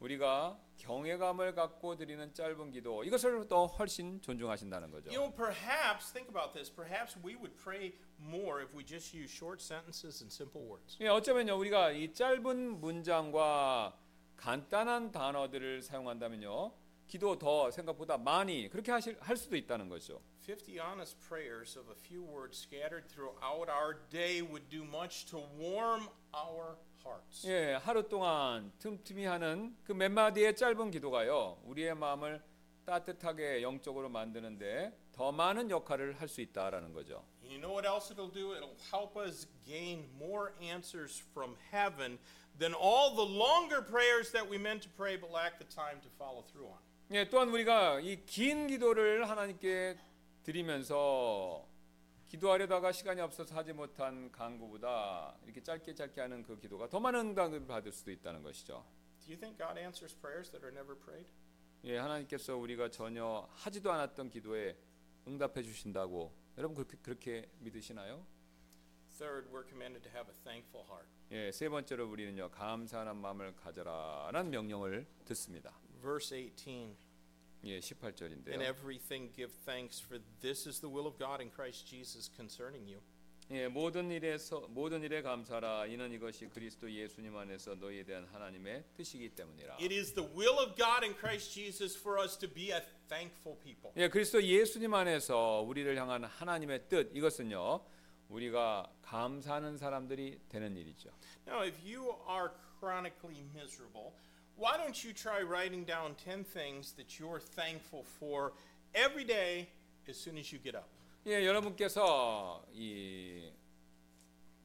우리가 경외감을 갖고 드리는 짧은 기도 이것을 더 훨씬 존중하신다는 거죠. You know, perhaps, think about this, perhaps we would pray more if we just use short sentences and simple words. 예, 어쩌면요 우리가 이 짧은 문장과 간단한 단어들을 사용한다면요 기도 더 생각보다 많이 그렇게 하실 할 수도 있다는 거죠. 50 honest prayers of a few words scattered throughout our day would do much to warm our hearts. 예, 하루 동안 틈틈이 하는 그 몇 마디의 짧은 기도가요 우리의 마음을 따뜻하게 영적으로 만드는데 더 많은 역할을 할 수 있다라는 거죠. You know what else it'll do? It'll help us gain more answers from heaven than all the longer prayers that we meant to pray but lack the time to follow through on. 예, 또한 우리가 이 긴 기도를 하나님께 드리면서 기도하려다가 시간이 없어서 하지 못한 간구보다 이렇게 짧게 짧게 하는 그 기도가 더 많은 응답을 받을 수도 있다는 것이죠. Do you think God answers prayers that are never prayed? 예, 하나님께서 우리가 전혀 하지도 않았던 기도에 응답해 주신다고 여러분 그렇게, 그렇게 믿으시나요? Third, we're commanded to have a thankful heart. 예, 세 번째로 우리는요 감사하는 마음을 가져라라는 명령을 듣습니다. Verse 18 예, In 18절인데요. everything give thanks, for this is the will of God in Christ Jesus concerning you. 예, 모든 일에서 모든 일에 감사라. 이는 이것이 그리스도 예수님 안에서 너희에 대한 하나님의 뜻이기 때문이라. It is the will of God in Christ Jesus for us to be a thankful people. 예, 그리스도 예수님 안에서 우리를 향한 하나님의 뜻 이것은요. 우리가 감사하는 사람들이 되는 일이죠. Now, if you are chronically miserable, why don't you try writing down 10 things that you're thankful for every day as soon as you get up? 예, 여러분께서 이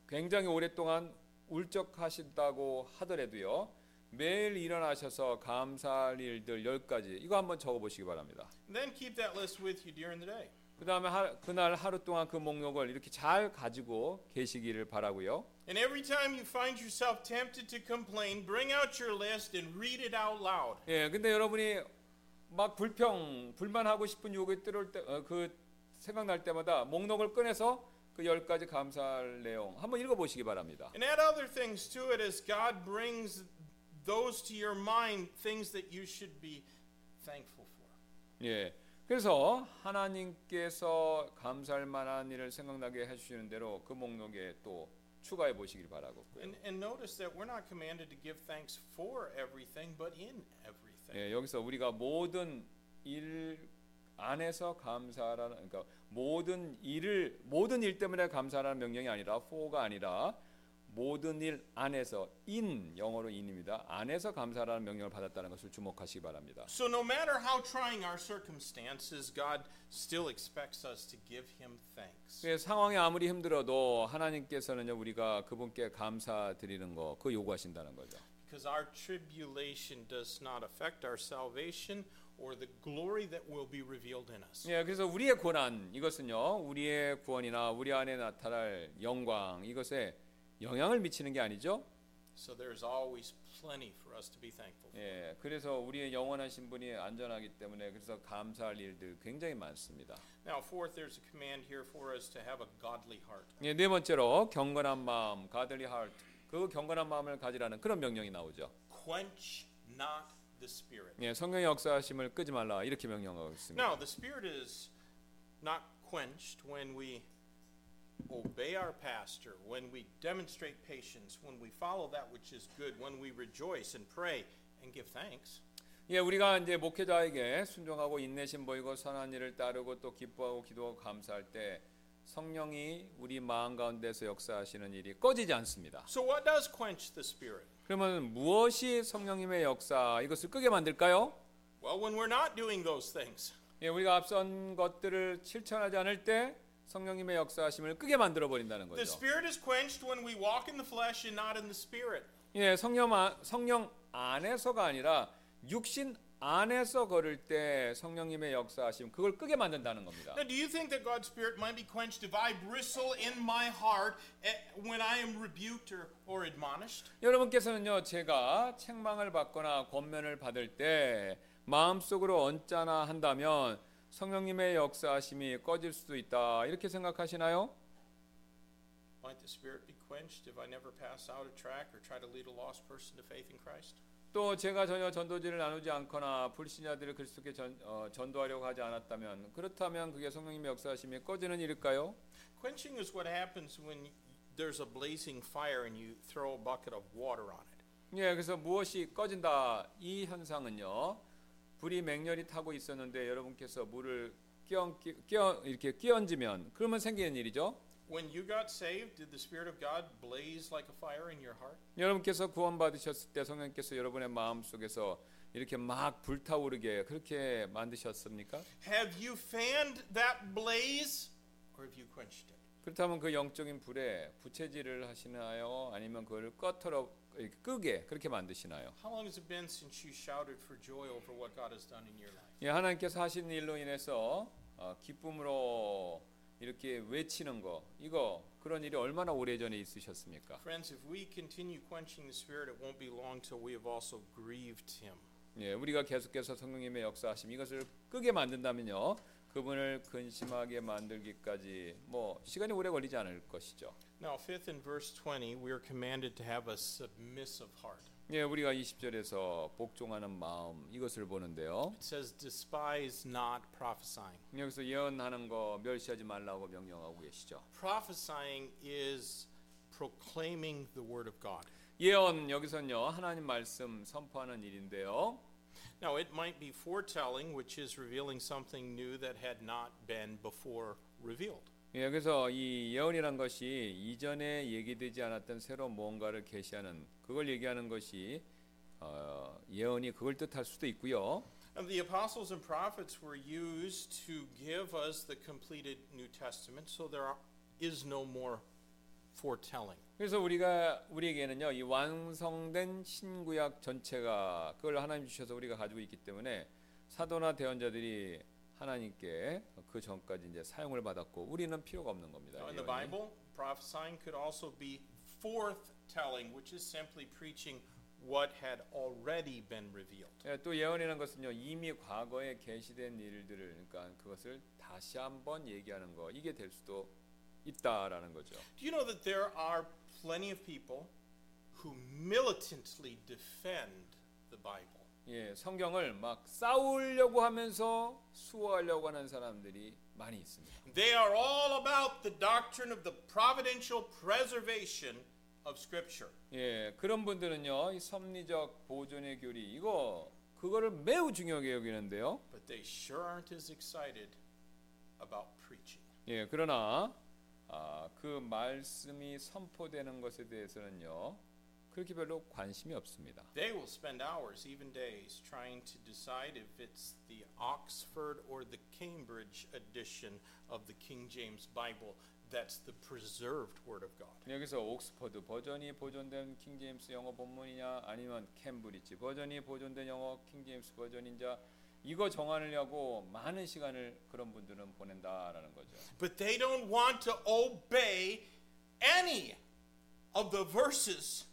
굉장히 오랫동안 울적하신다고 하더라도요. 매일 일어나셔서 감사할 일들 10가지 이거 한번 적어 보시기 바랍니다. Then keep that list with you during the day. 그 다음에 하, 그날 하루 동안 그 목록을 이렇게 잘 가지고 계시기를 바라고요. And every time you find yourself tempted to complain, bring out your list and read it out loud. 예, 근데 여러분이 막 불평, 불만하고 싶은 요구 들어올 때, 어, 그 생각날 때마다 목록을 꺼내서 그열 가지 감사할 내용 한번 읽어보시기 바랍니다. And add other things to it as God brings those to your mind things that you should be thankful for. 예. 그래서 하나님께서 감사할 만한 일을 생각나게 해주시는 대로 그 목록에 또 추가해 보시길 바라고. And, and notice that we're not commanded to give thanks for everything, but in everything. 예, 여기서 우리가 모든 일 안에서 감사하라는 그러니까 모든 일을 모든 일 때문에 감사하라는 명령이 아니라 for가 아니라 모든 일 안에서 in 영어로 in입니다. 안에서 감사하라는 명령을 받았다는 것을 주목하시기 바랍니다. So, no matter how trying our circumstances, God still expects us to give Him thanks. 예, 상황이 아무리 힘들어도 하나님께서는요 우리가 그분께 감사드리는 거 그 요구하신다는 거죠. Because our tribulation does not affect our salvation or the glory that will be revealed in us. 예, 그래서 우리의 고난 이것은요 우리의 구원이나 우리 안에 나타날 영광 이것에 영향을 미치는 게 아니죠. So, there's always plenty for us to be thankful for. 예, 그래서 우리의 영원한 신분이 안전하기 때문에 그래서 감사할 일들 굉장히 많습니다. Now, fourth, there's a command here for us to have a godly heart. 예, 네 번째로 경건한 마음, 가들리 하트. 그 경건한 마음을 가지라는 그런 명령이 나오죠. Quench not the spirit. 예, 성령의 역사하심을 끄지 말라 이렇게 명령하고 있습니다. Now, the spirit is not quenched when we obey our pastor, when we demonstrate patience, when we follow that which is good, when we rejoice and pray and give thanks. 예, 우리가 이제 목회자에게 순종하고 인내심 보이고 선한 일을 따르고 또 기뻐하고 기도하고 감사할 때 성령이 우리 마음 가운데서 역사하시는 일이 꺼지지 않습니다. So, what does quench the spirit? 그러면 무엇이 성령님의 역사 이것을 끄게 만들까요? Well, when we're not doing those things. 예, 우리가 앞선 것들을 실천하지 않을 때 성령님의 역사하심을 끄게 만들어 버린다는 The 거죠. spirit is quenched when we walk in the flesh and not in the spirit. 예, 성령 아, 성령 안에서가 아니라 육신 안에서 걸을 때 성령님의 역사하심 그걸 끄게 만든다는 겁니다. Now, do you think that God's Spirit might be quenched if I bristle in my heart eh, when I am rebuked or, or admonished? 여러분께서는요, 제가 책망을 받거나 권면을 받을 때 마음속으로 언짢아 한다면 성령님의 역사하심이 꺼질 수도 있다 이렇게 생각하시나요? Might the Spirit be quenched if I never pass out a track or try to lead a lost person to faith in Christ? 또 제가 전혀 전도지를 나누지 않거나 불신자들을 그리스도께 전, 어, 전도하려고 하지 않았다면 그렇다면 그게 성령님의 역사하심이 꺼지는 일일까요? Quenching is what happens when there's a blazing fire and you throw a bucket of water on it. 예, 그래서 무엇이 꺼진다 이 현상은요 불이 맹렬히 타고 있었는데 여러분께서 물을 끼얹, 끼얹 이렇게 끼얹으면 그러면 생기는 일이죠. When you got saved, did the Spirit of God blaze like a fire in your heart? 여러분께서 구원 받으셨을 때 성령께서 여러분의 마음 속에서 이렇게 막 불타오르게 그렇게 만드셨습니까? Have you fanned that blaze or have you quenched it? 그렇다면 그 영적인 불에 부채질을 하시나요? 아니면 그걸 이렇게 끄게 그렇게 만드시나요? How long has it been since you shouted for joy over what God has done in your life? 예, 하나님께서 하신 일로 인해서 어, 기쁨으로 이렇게 외치는 거 이거 그런 일이 얼마나 오래 전에 있으셨습니까? Friends, if we continue quenching the Spirit, it won't be long till we have also grieved Him. 예, 우리가 계속해서 성령님의 역사하심 이것을 끄게 만든다면요. 그분을 근심하게 만들기까지 뭐 시간이 오래 걸리지 않을 것이죠. Now, fifth in verse 20, we are commanded to have a submissive heart. 예, 우리가 20절에서 복종하는 마음 이것을 보는데요. It says, despise not prophesying. 여기서 예언하는 거 멸시하지 말라고 명령하고 계시죠. Prophesying is proclaiming the Word of God. 예언 여기서는요 하나님 말씀 선포하는 일인데요. Now, it might be foretelling, which is revealing something new that had not been before revealed. 예, 그래서 이 예언이란 것이 이전에 얘기되지 않았던 새로운 무언가를 계시하는 그걸 얘기하는 것이 어, 예언이 그걸 뜻할 수도 있고요. And the apostles and prophets were used to give us the completed New Testament, so there are, is no more foretelling. 그래서 우리가 우리에게는요 이 완성된 신구약 전체가 그걸 하나님 주셔서 우리가 가지고 있기 때문에 사도나 대언자들이 하나님께 그 전까지 이제 사용을 받았고 우리는 필요가 없는 겁니다. Now, in the. Bible, prophesying could also be forthtelling, which is simply preaching what had already been revealed. 예, 또 예언이라는 것은요 이미 과거에 계시된 일들을 그러니까 그것을 다시 한번 얘기하는 거 이게 될 수도 있다라는 거죠. Do you know that there are plenty of people who militantly defend the Bible. 예, 성경을 막 싸우려고 하면서 수호하려고 하는 사람들이 많이 있습니다. They are all about the doctrine of the providential preservation of Scripture. 예, 그런 분들은요, 이 섭리적 보존의 교리 이거 그거를 매우 중요하게 여기는데요. But they sure aren't as excited about preaching. 예, 그러나 아, 그 말씀이 선포되는 것에 대해서는요, 그렇게 별로 관심이 없습니다. They will spend hours, even days, trying to decide if it's the Oxford or the Cambridge edition of the King James Bible that's the preserved Word of God. 여기서 옥스퍼드 버전이 보존된 킹제임스 영어 본문이냐 아니면 캠브리지 버전이 보존된 영어 킹제임스 버전인자 이거 정하려고 많은 시간을 그런 분들은 보낸다라는 거죠. But they don't want to obey any of the verses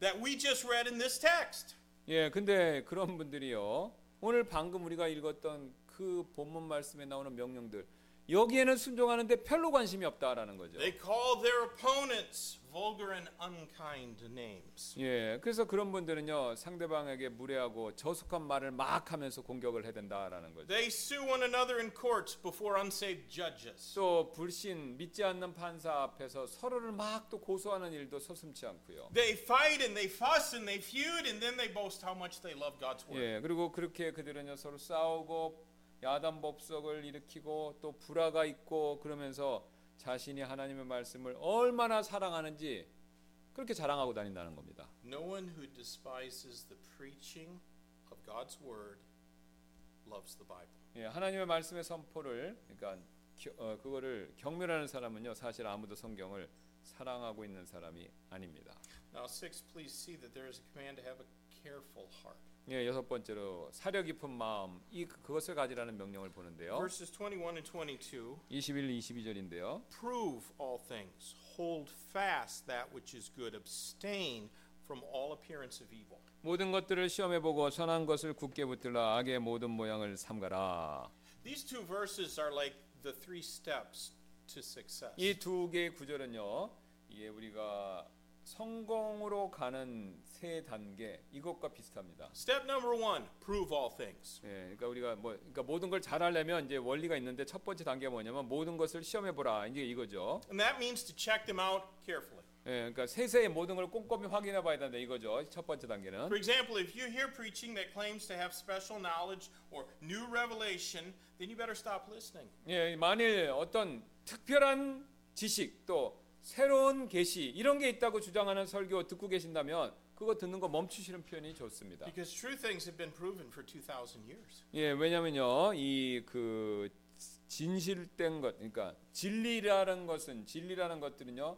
that we just read in this text. 예, 근데 그런 분들이요. 오늘 방금 우리가 읽었던 그 본문 말씀에 나오는 명령들 여기에는 순종하는데 별로 관심이 없다라는 거죠. They call their opponents vulgar and unkind names. 예, 그래서 그런 분들은요 상대방에게 무례하고 저속한 말을 막 하면서 공격을 해야 된다라는 거죠. They sue one another in courts before unsaved judges. 또 불신 믿지 않는 판사 앞에서 서로를 막 또 고소하는 일도 서슴치 않고요. They fight and they fuss and they feud and then they boast how much they love God's word. 예, 그리고 그렇게 그들은요 서로 싸우고 야단 법석을 일으키고 또 불화가 있고 그러면서 자신이 하나님의 말씀을 얼마나 사랑하는지 그렇게 자랑하고 다닌다는 겁니다. No one who despises the preaching of God's word loves the Bible. 예, 하나님의 말씀의 선포를 그러니까 겨, 어, 그거를 경멸하는 사람은요 사실 아무도 성경을 사랑하고 있는 사람이 아닙니다. Now, six, please see that there is a command to have a careful heart. 예, 여섯 번째로 사려 깊은 마음 이 그것을 가지라는 명령을 보는데요. Verses 21 and 22 21, 22절인데요. prove all things, hold fast that which is good, abstain from all appearance of evil. 모든 것들을 시험해 보고 선한 것을 굳게 붙들라 악의 모든 모양을 삼가라. These two verses are like the three steps to success. 이 두 개의 구절은요. 이게 우리가 성공으로 가는 세 단계 이것과 비슷합니다. Step number one, prove all things. 예, 그러니까 우리가 뭐 그러니까 모든 걸 잘하려면 이제 원리가 있는데 첫 번째 단계가 뭐냐면 모든 것을 시험해 보라. 이제 이거죠. And that means to check them out carefully. 예, 그러니까 세세히 모든 걸 꼼꼼히 확인해 봐야 된다 이거죠. 첫 번째 단계는. For example, if you hear preaching that claims to have special knowledge or new revelation, then you better stop listening. 예, 만일 어떤 특별한 지식 또 새로운 계시 이런 게 있다고 주장하는 설교 듣고 계신다면 그거 듣는 거 멈추시는 표현이 좋습니다. Because true things have been proven for 2,000 years. 예, 왜냐면요. 이 그 진실된 것 그러니까 진리라는 것은 진리라는 것들은요.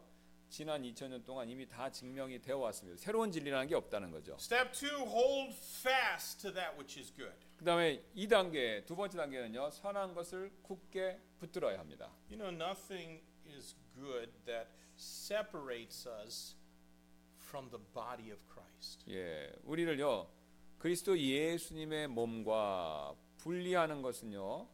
지난 2000년 동안 이미 다 증명이 되어 왔습니다. 새로운 진리라는 게 없다는 거죠. Step two, hold fast to that which is good. 그다음에 2단계 두 번째 단계는요. 선한 것을 굳게 붙들어야 합니다. You know, nothing is good that separates us from the body of Christ. 예, 우리를요 그리스도 예수님의 몸과 분리하는 것은요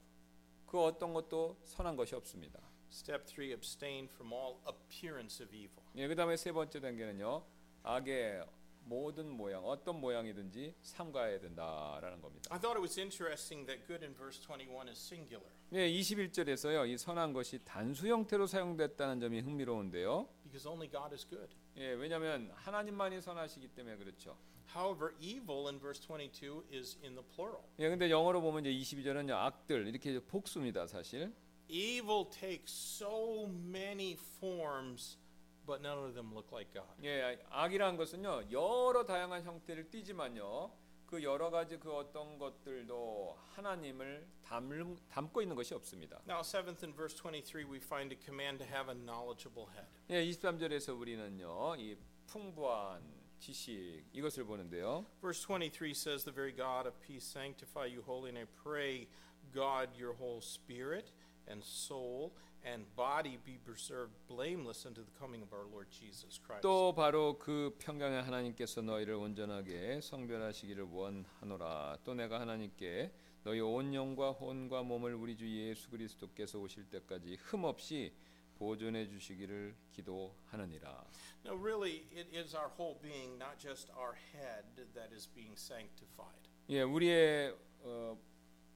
그 어떤 것도 선한 것이 없습니다. Step three, abstain from all appearance of evil. 예, 그다음에 세 번째 단계는요 악의 모든 모양 어떤 모양이든지 삼가해야 된다라는 겁니다. I thought it was interesting that good in verse 21 is singular 예, 21절에서요 이 선한 것이 단수 형태로 사용됐다는 점이 흥미로운데요. because only God is good. 예, 왜냐하면 하나님만이 선하시기 때문에 그렇죠. However, evil in verse 22 is in the plural. 예, 근데 영어로 보면 이제 22절은 악들 이렇게 복수입니다, 사실. Evil takes so many forms, but none of them look like God. 예, 악이라는 것은요 여러 다양한 형태를 띠지만요 그 여러 가지 그 어떤 것들도 하나님을 담, 담고 있는 것이 없습니다. Now, seventh in verse 23, we find a command to have a knowledgeable head. 예, 23절에서 우리는요 이 풍부한 지식 이것을 보는데요. Verse 23 says, The very God of peace sanctify you wholly, and I pray, God, your whole spirit and soul and body be preserved blameless unto the coming of our Lord Jesus Christ. 또 바로 그 평강의 하나님께서 너희를 온전하게 성별하시기를 원하노라. 또 내가 하나님께 너희 온 영과 혼과 몸을 우리 주 예수 그리스도께서 오실 때까지 흠 없이 보존해 주시기를 기도하느니라. No, really, it is our whole being, not just our head, that is being sanctified. 예, 우리의 어,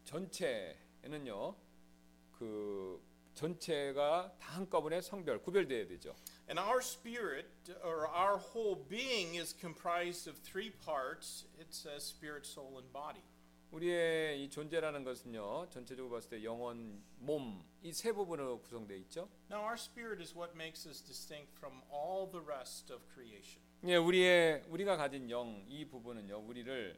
전체는요. 그 전체가 다 한꺼번에 성별 구별돼야 되죠. And our spirit, or our whole being, is comprised of three parts. It says spirit, soul, and body. 우리의 이 존재라는 것은요. 전체적으로 봤을 때 영혼, 몸 이 세 부분으로 구성되어 있죠. Now, our spirit is what makes us distinct from all the rest of creation. 예, 우리의 우리가 가진 영 이 부분은요. 우리를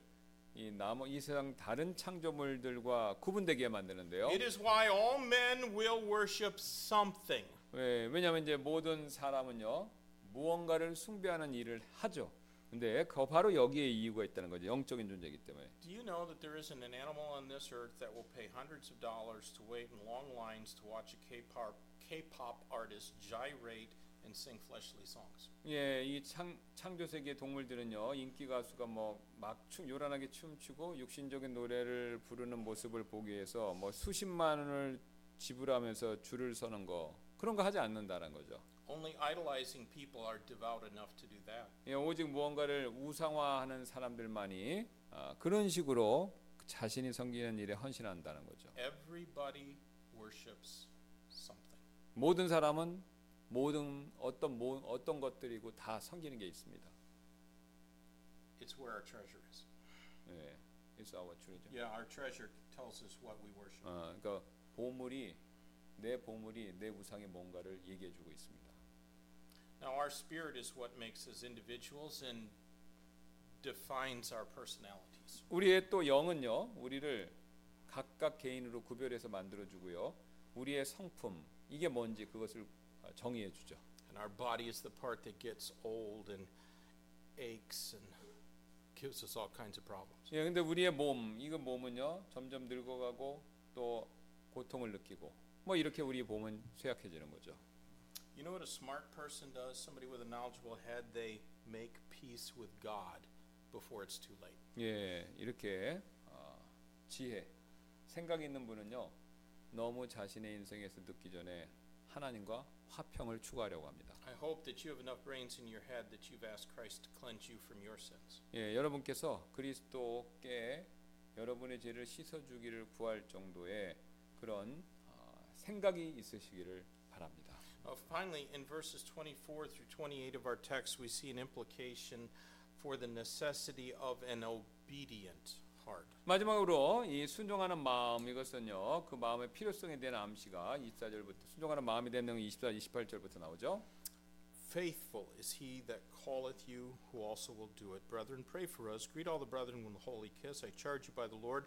이 나머 이 세상 다른 창조물들과 구분되게 만드는데요. It is why all men will worship something. 왜, 왜냐하면 이제 모든 사람은요 무언가를 숭배하는 일을 하죠. 근데 그 바로 여기에 이유가 있다는 거죠. 영적인 존재이기 때문에. Do you know that there isn't an animal on this earth that will pay hundreds of dollars to wait in long lines to watch a K-pop, K-pop artist gyrate and sing fleshly songs? 예, 이 창, 창조 세계 동물들은요 인기 가수가 뭐막 요란하게 춤추고 육신적인 노래를 부르는 모습을 보기 위해서 뭐 수십만 원을 지불하면서 줄을 서는 거 그런 거 하지 않는다는 거죠. Only idolizing people are devout enough to do that. 예, 오직 무언가를 우상화하는 사람들만이 아, 그런 식으로 자신이 섬기는 일에 헌신한다는 거죠. Everybody worships something. 모든 사람은 모든 어떤 모, 어떤 것들이고 다 섬기는 게 있습니다. It's where our treasure is. 예, it's our treasure. Yeah, our treasure tells us what we worship. 어, 그러니까 보물이 내 보물이 내 우상의 뭔가를 얘기해주고 있습니다. Now, our spirit is what makes us individuals and defines our personalities. 우리의 또 영은요, 우리를 각각 개인으로 구별해서 만들어주고요. 우리의 성품 이게 뭔지 그것을 어, 정의해 주죠. And our body is the part that gets old and aches and gives us all kinds of problems. 예, 근데 우리의 몸, 이거 몸은요, 점점 늙어가고 또 고통을 느끼고 뭐 이렇게 우리 몸은 쇠약해지는 거죠. You know what a smart person does? Somebody with a knowledgeable head, they make peace with God before it's too late. 예, 이렇게 어, 지혜, 생각 있는 분은요, 너무 자신의 인생에서 늦기 전에 하나님과 화평을 추구하려고 합니다. I hope that you have enough brains in your head that you've asked Christ to cleanse you from your sins. 예, 여러분께서 그리스도께 여러분의 죄를 씻어 주기를 구할 정도의 그런 어, 생각이 있으시기를 바랍니다. Uh, finally, in verses 24 through 28 of our text, we see an implication for the necessity of an obedient. 마지막으로 이 순종하는 마음 이것은요 그 마음의 필요성에 대한 암시가 24절부터 순종하는 마음이 되는 24, 28절부터 나오죠. Faithful is he that calleth you, who also will do it. Brethren, pray for us. Greet all the brethren with a holy kiss. I charge you by the Lord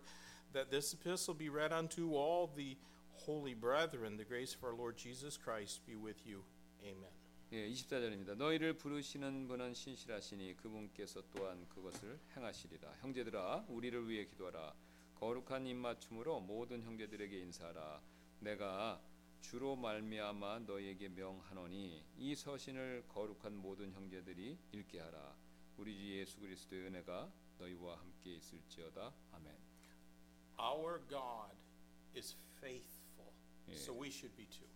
that this epistle be read unto all the holy brethren. The grace of our Lord Jesus Christ be with you. Amen. 예, 24절입니다. 너희를 부르시는 분은 신실하시니 그분께서 또한 그것을 행하시리라. 형제들아, 우리를 위해 기도하라. 거룩한 입맞춤으로 모든 형제들에게 인사하라. 내가 주로 말미암아 너희에게 명하노니 이 서신을 거룩한 모든 형제들이 읽게 하라. 우리 주 예수 그리스도의 은혜가 너희와 함께 있을지어다. 아멘. Our God is faithful, Yeah. so we should be too.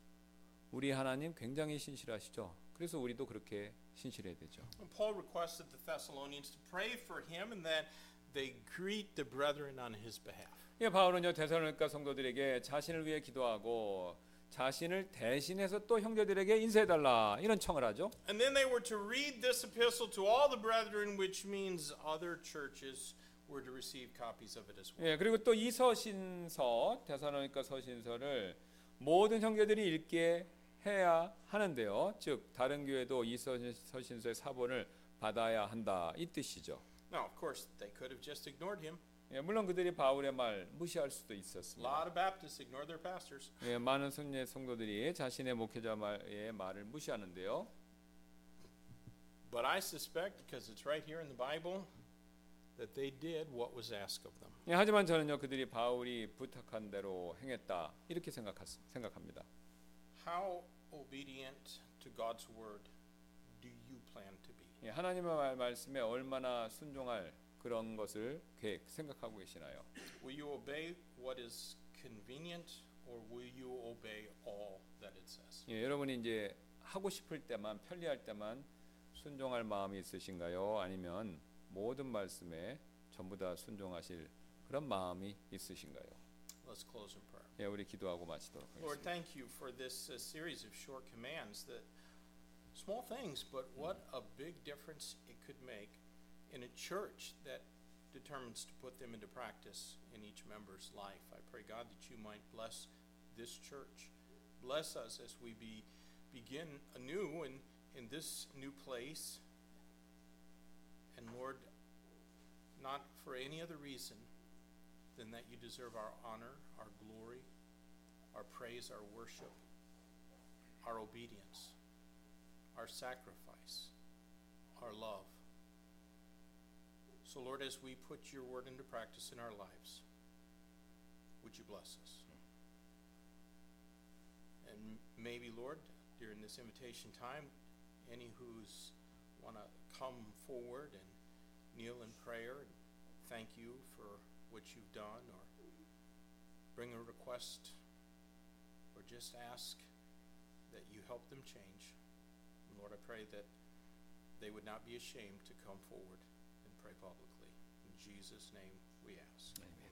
우리 하나님 굉장히 신실하시죠. 그래서 우리도 그렇게 신실해야 되죠. Paul requested the Thessalonians to pray for him and that they greet the brethren on his behalf. 예, 바울은요 데살로니가 성도들에게 자신을 위해 기도하고 자신을 대신해서 또 형제들에게 인사해 달라 이런 청을 하죠. And then they were to read this epistle to all the brethren, which means other churches were to receive copies of it as well. 예, 그리고 또 이 서신서 데살로니가 서신서를 모든 형제들이 읽게 해야 하는데요. 즉 다른 교회도 이 서신, 서신서의 사본을 받아야 한다 이 뜻이죠. Now, of course, they could have just ignored him. 예, 물론 그들이 바울의 말 무시할 수도 A 있었습니다. lot of Baptists ignore their pastors. 예, 많은 순례 성도들이 자신의 목회자의 말을 무시하는데요. But I suspect, because it's right here in the Bible, that they did what was asked of them. 예, 하지만 저는요 그들이 바울이 부탁한 대로 행했다 이렇게 생각합니다. How obedient to God's word do you plan to be? 예, 하나님의 말, 말씀에 얼마나 순종할 그런 것을 계획 생각하고 계시나요? Will you obey what is convenient or will you obey all that it says? 예, 여러분이 이제 하고 싶을 때만 편리할 때만 순종할 마음이 있으신가요? 아니면 모든 말씀에 전부 다 순종하실 그런 마음이 있으신가요? Let's close in prayer. 예, 우리 기도하고 마치도록 Lord, 하겠습니다. thank you for this uh, series of short commands that small things, but what a big difference it could make in a church that determines to put them into practice in each member's life. I pray, God, that you might bless this church. Bless us as we be, begin anew in, in this new place. And Lord, not for any other reason than that you deserve our honor, our glory, our praise, our worship, our obedience, our sacrifice, our love. So, Lord, as we put your word into practice in our lives, would you bless us? And maybe, Lord, during this invitation time, any who's want to come forward and kneel in prayer and thank you for what you've done or bring a request or just ask that you help them change. Lord, I pray that they would not be ashamed to come forward and pray publicly. In Jesus' name we ask. 아멘.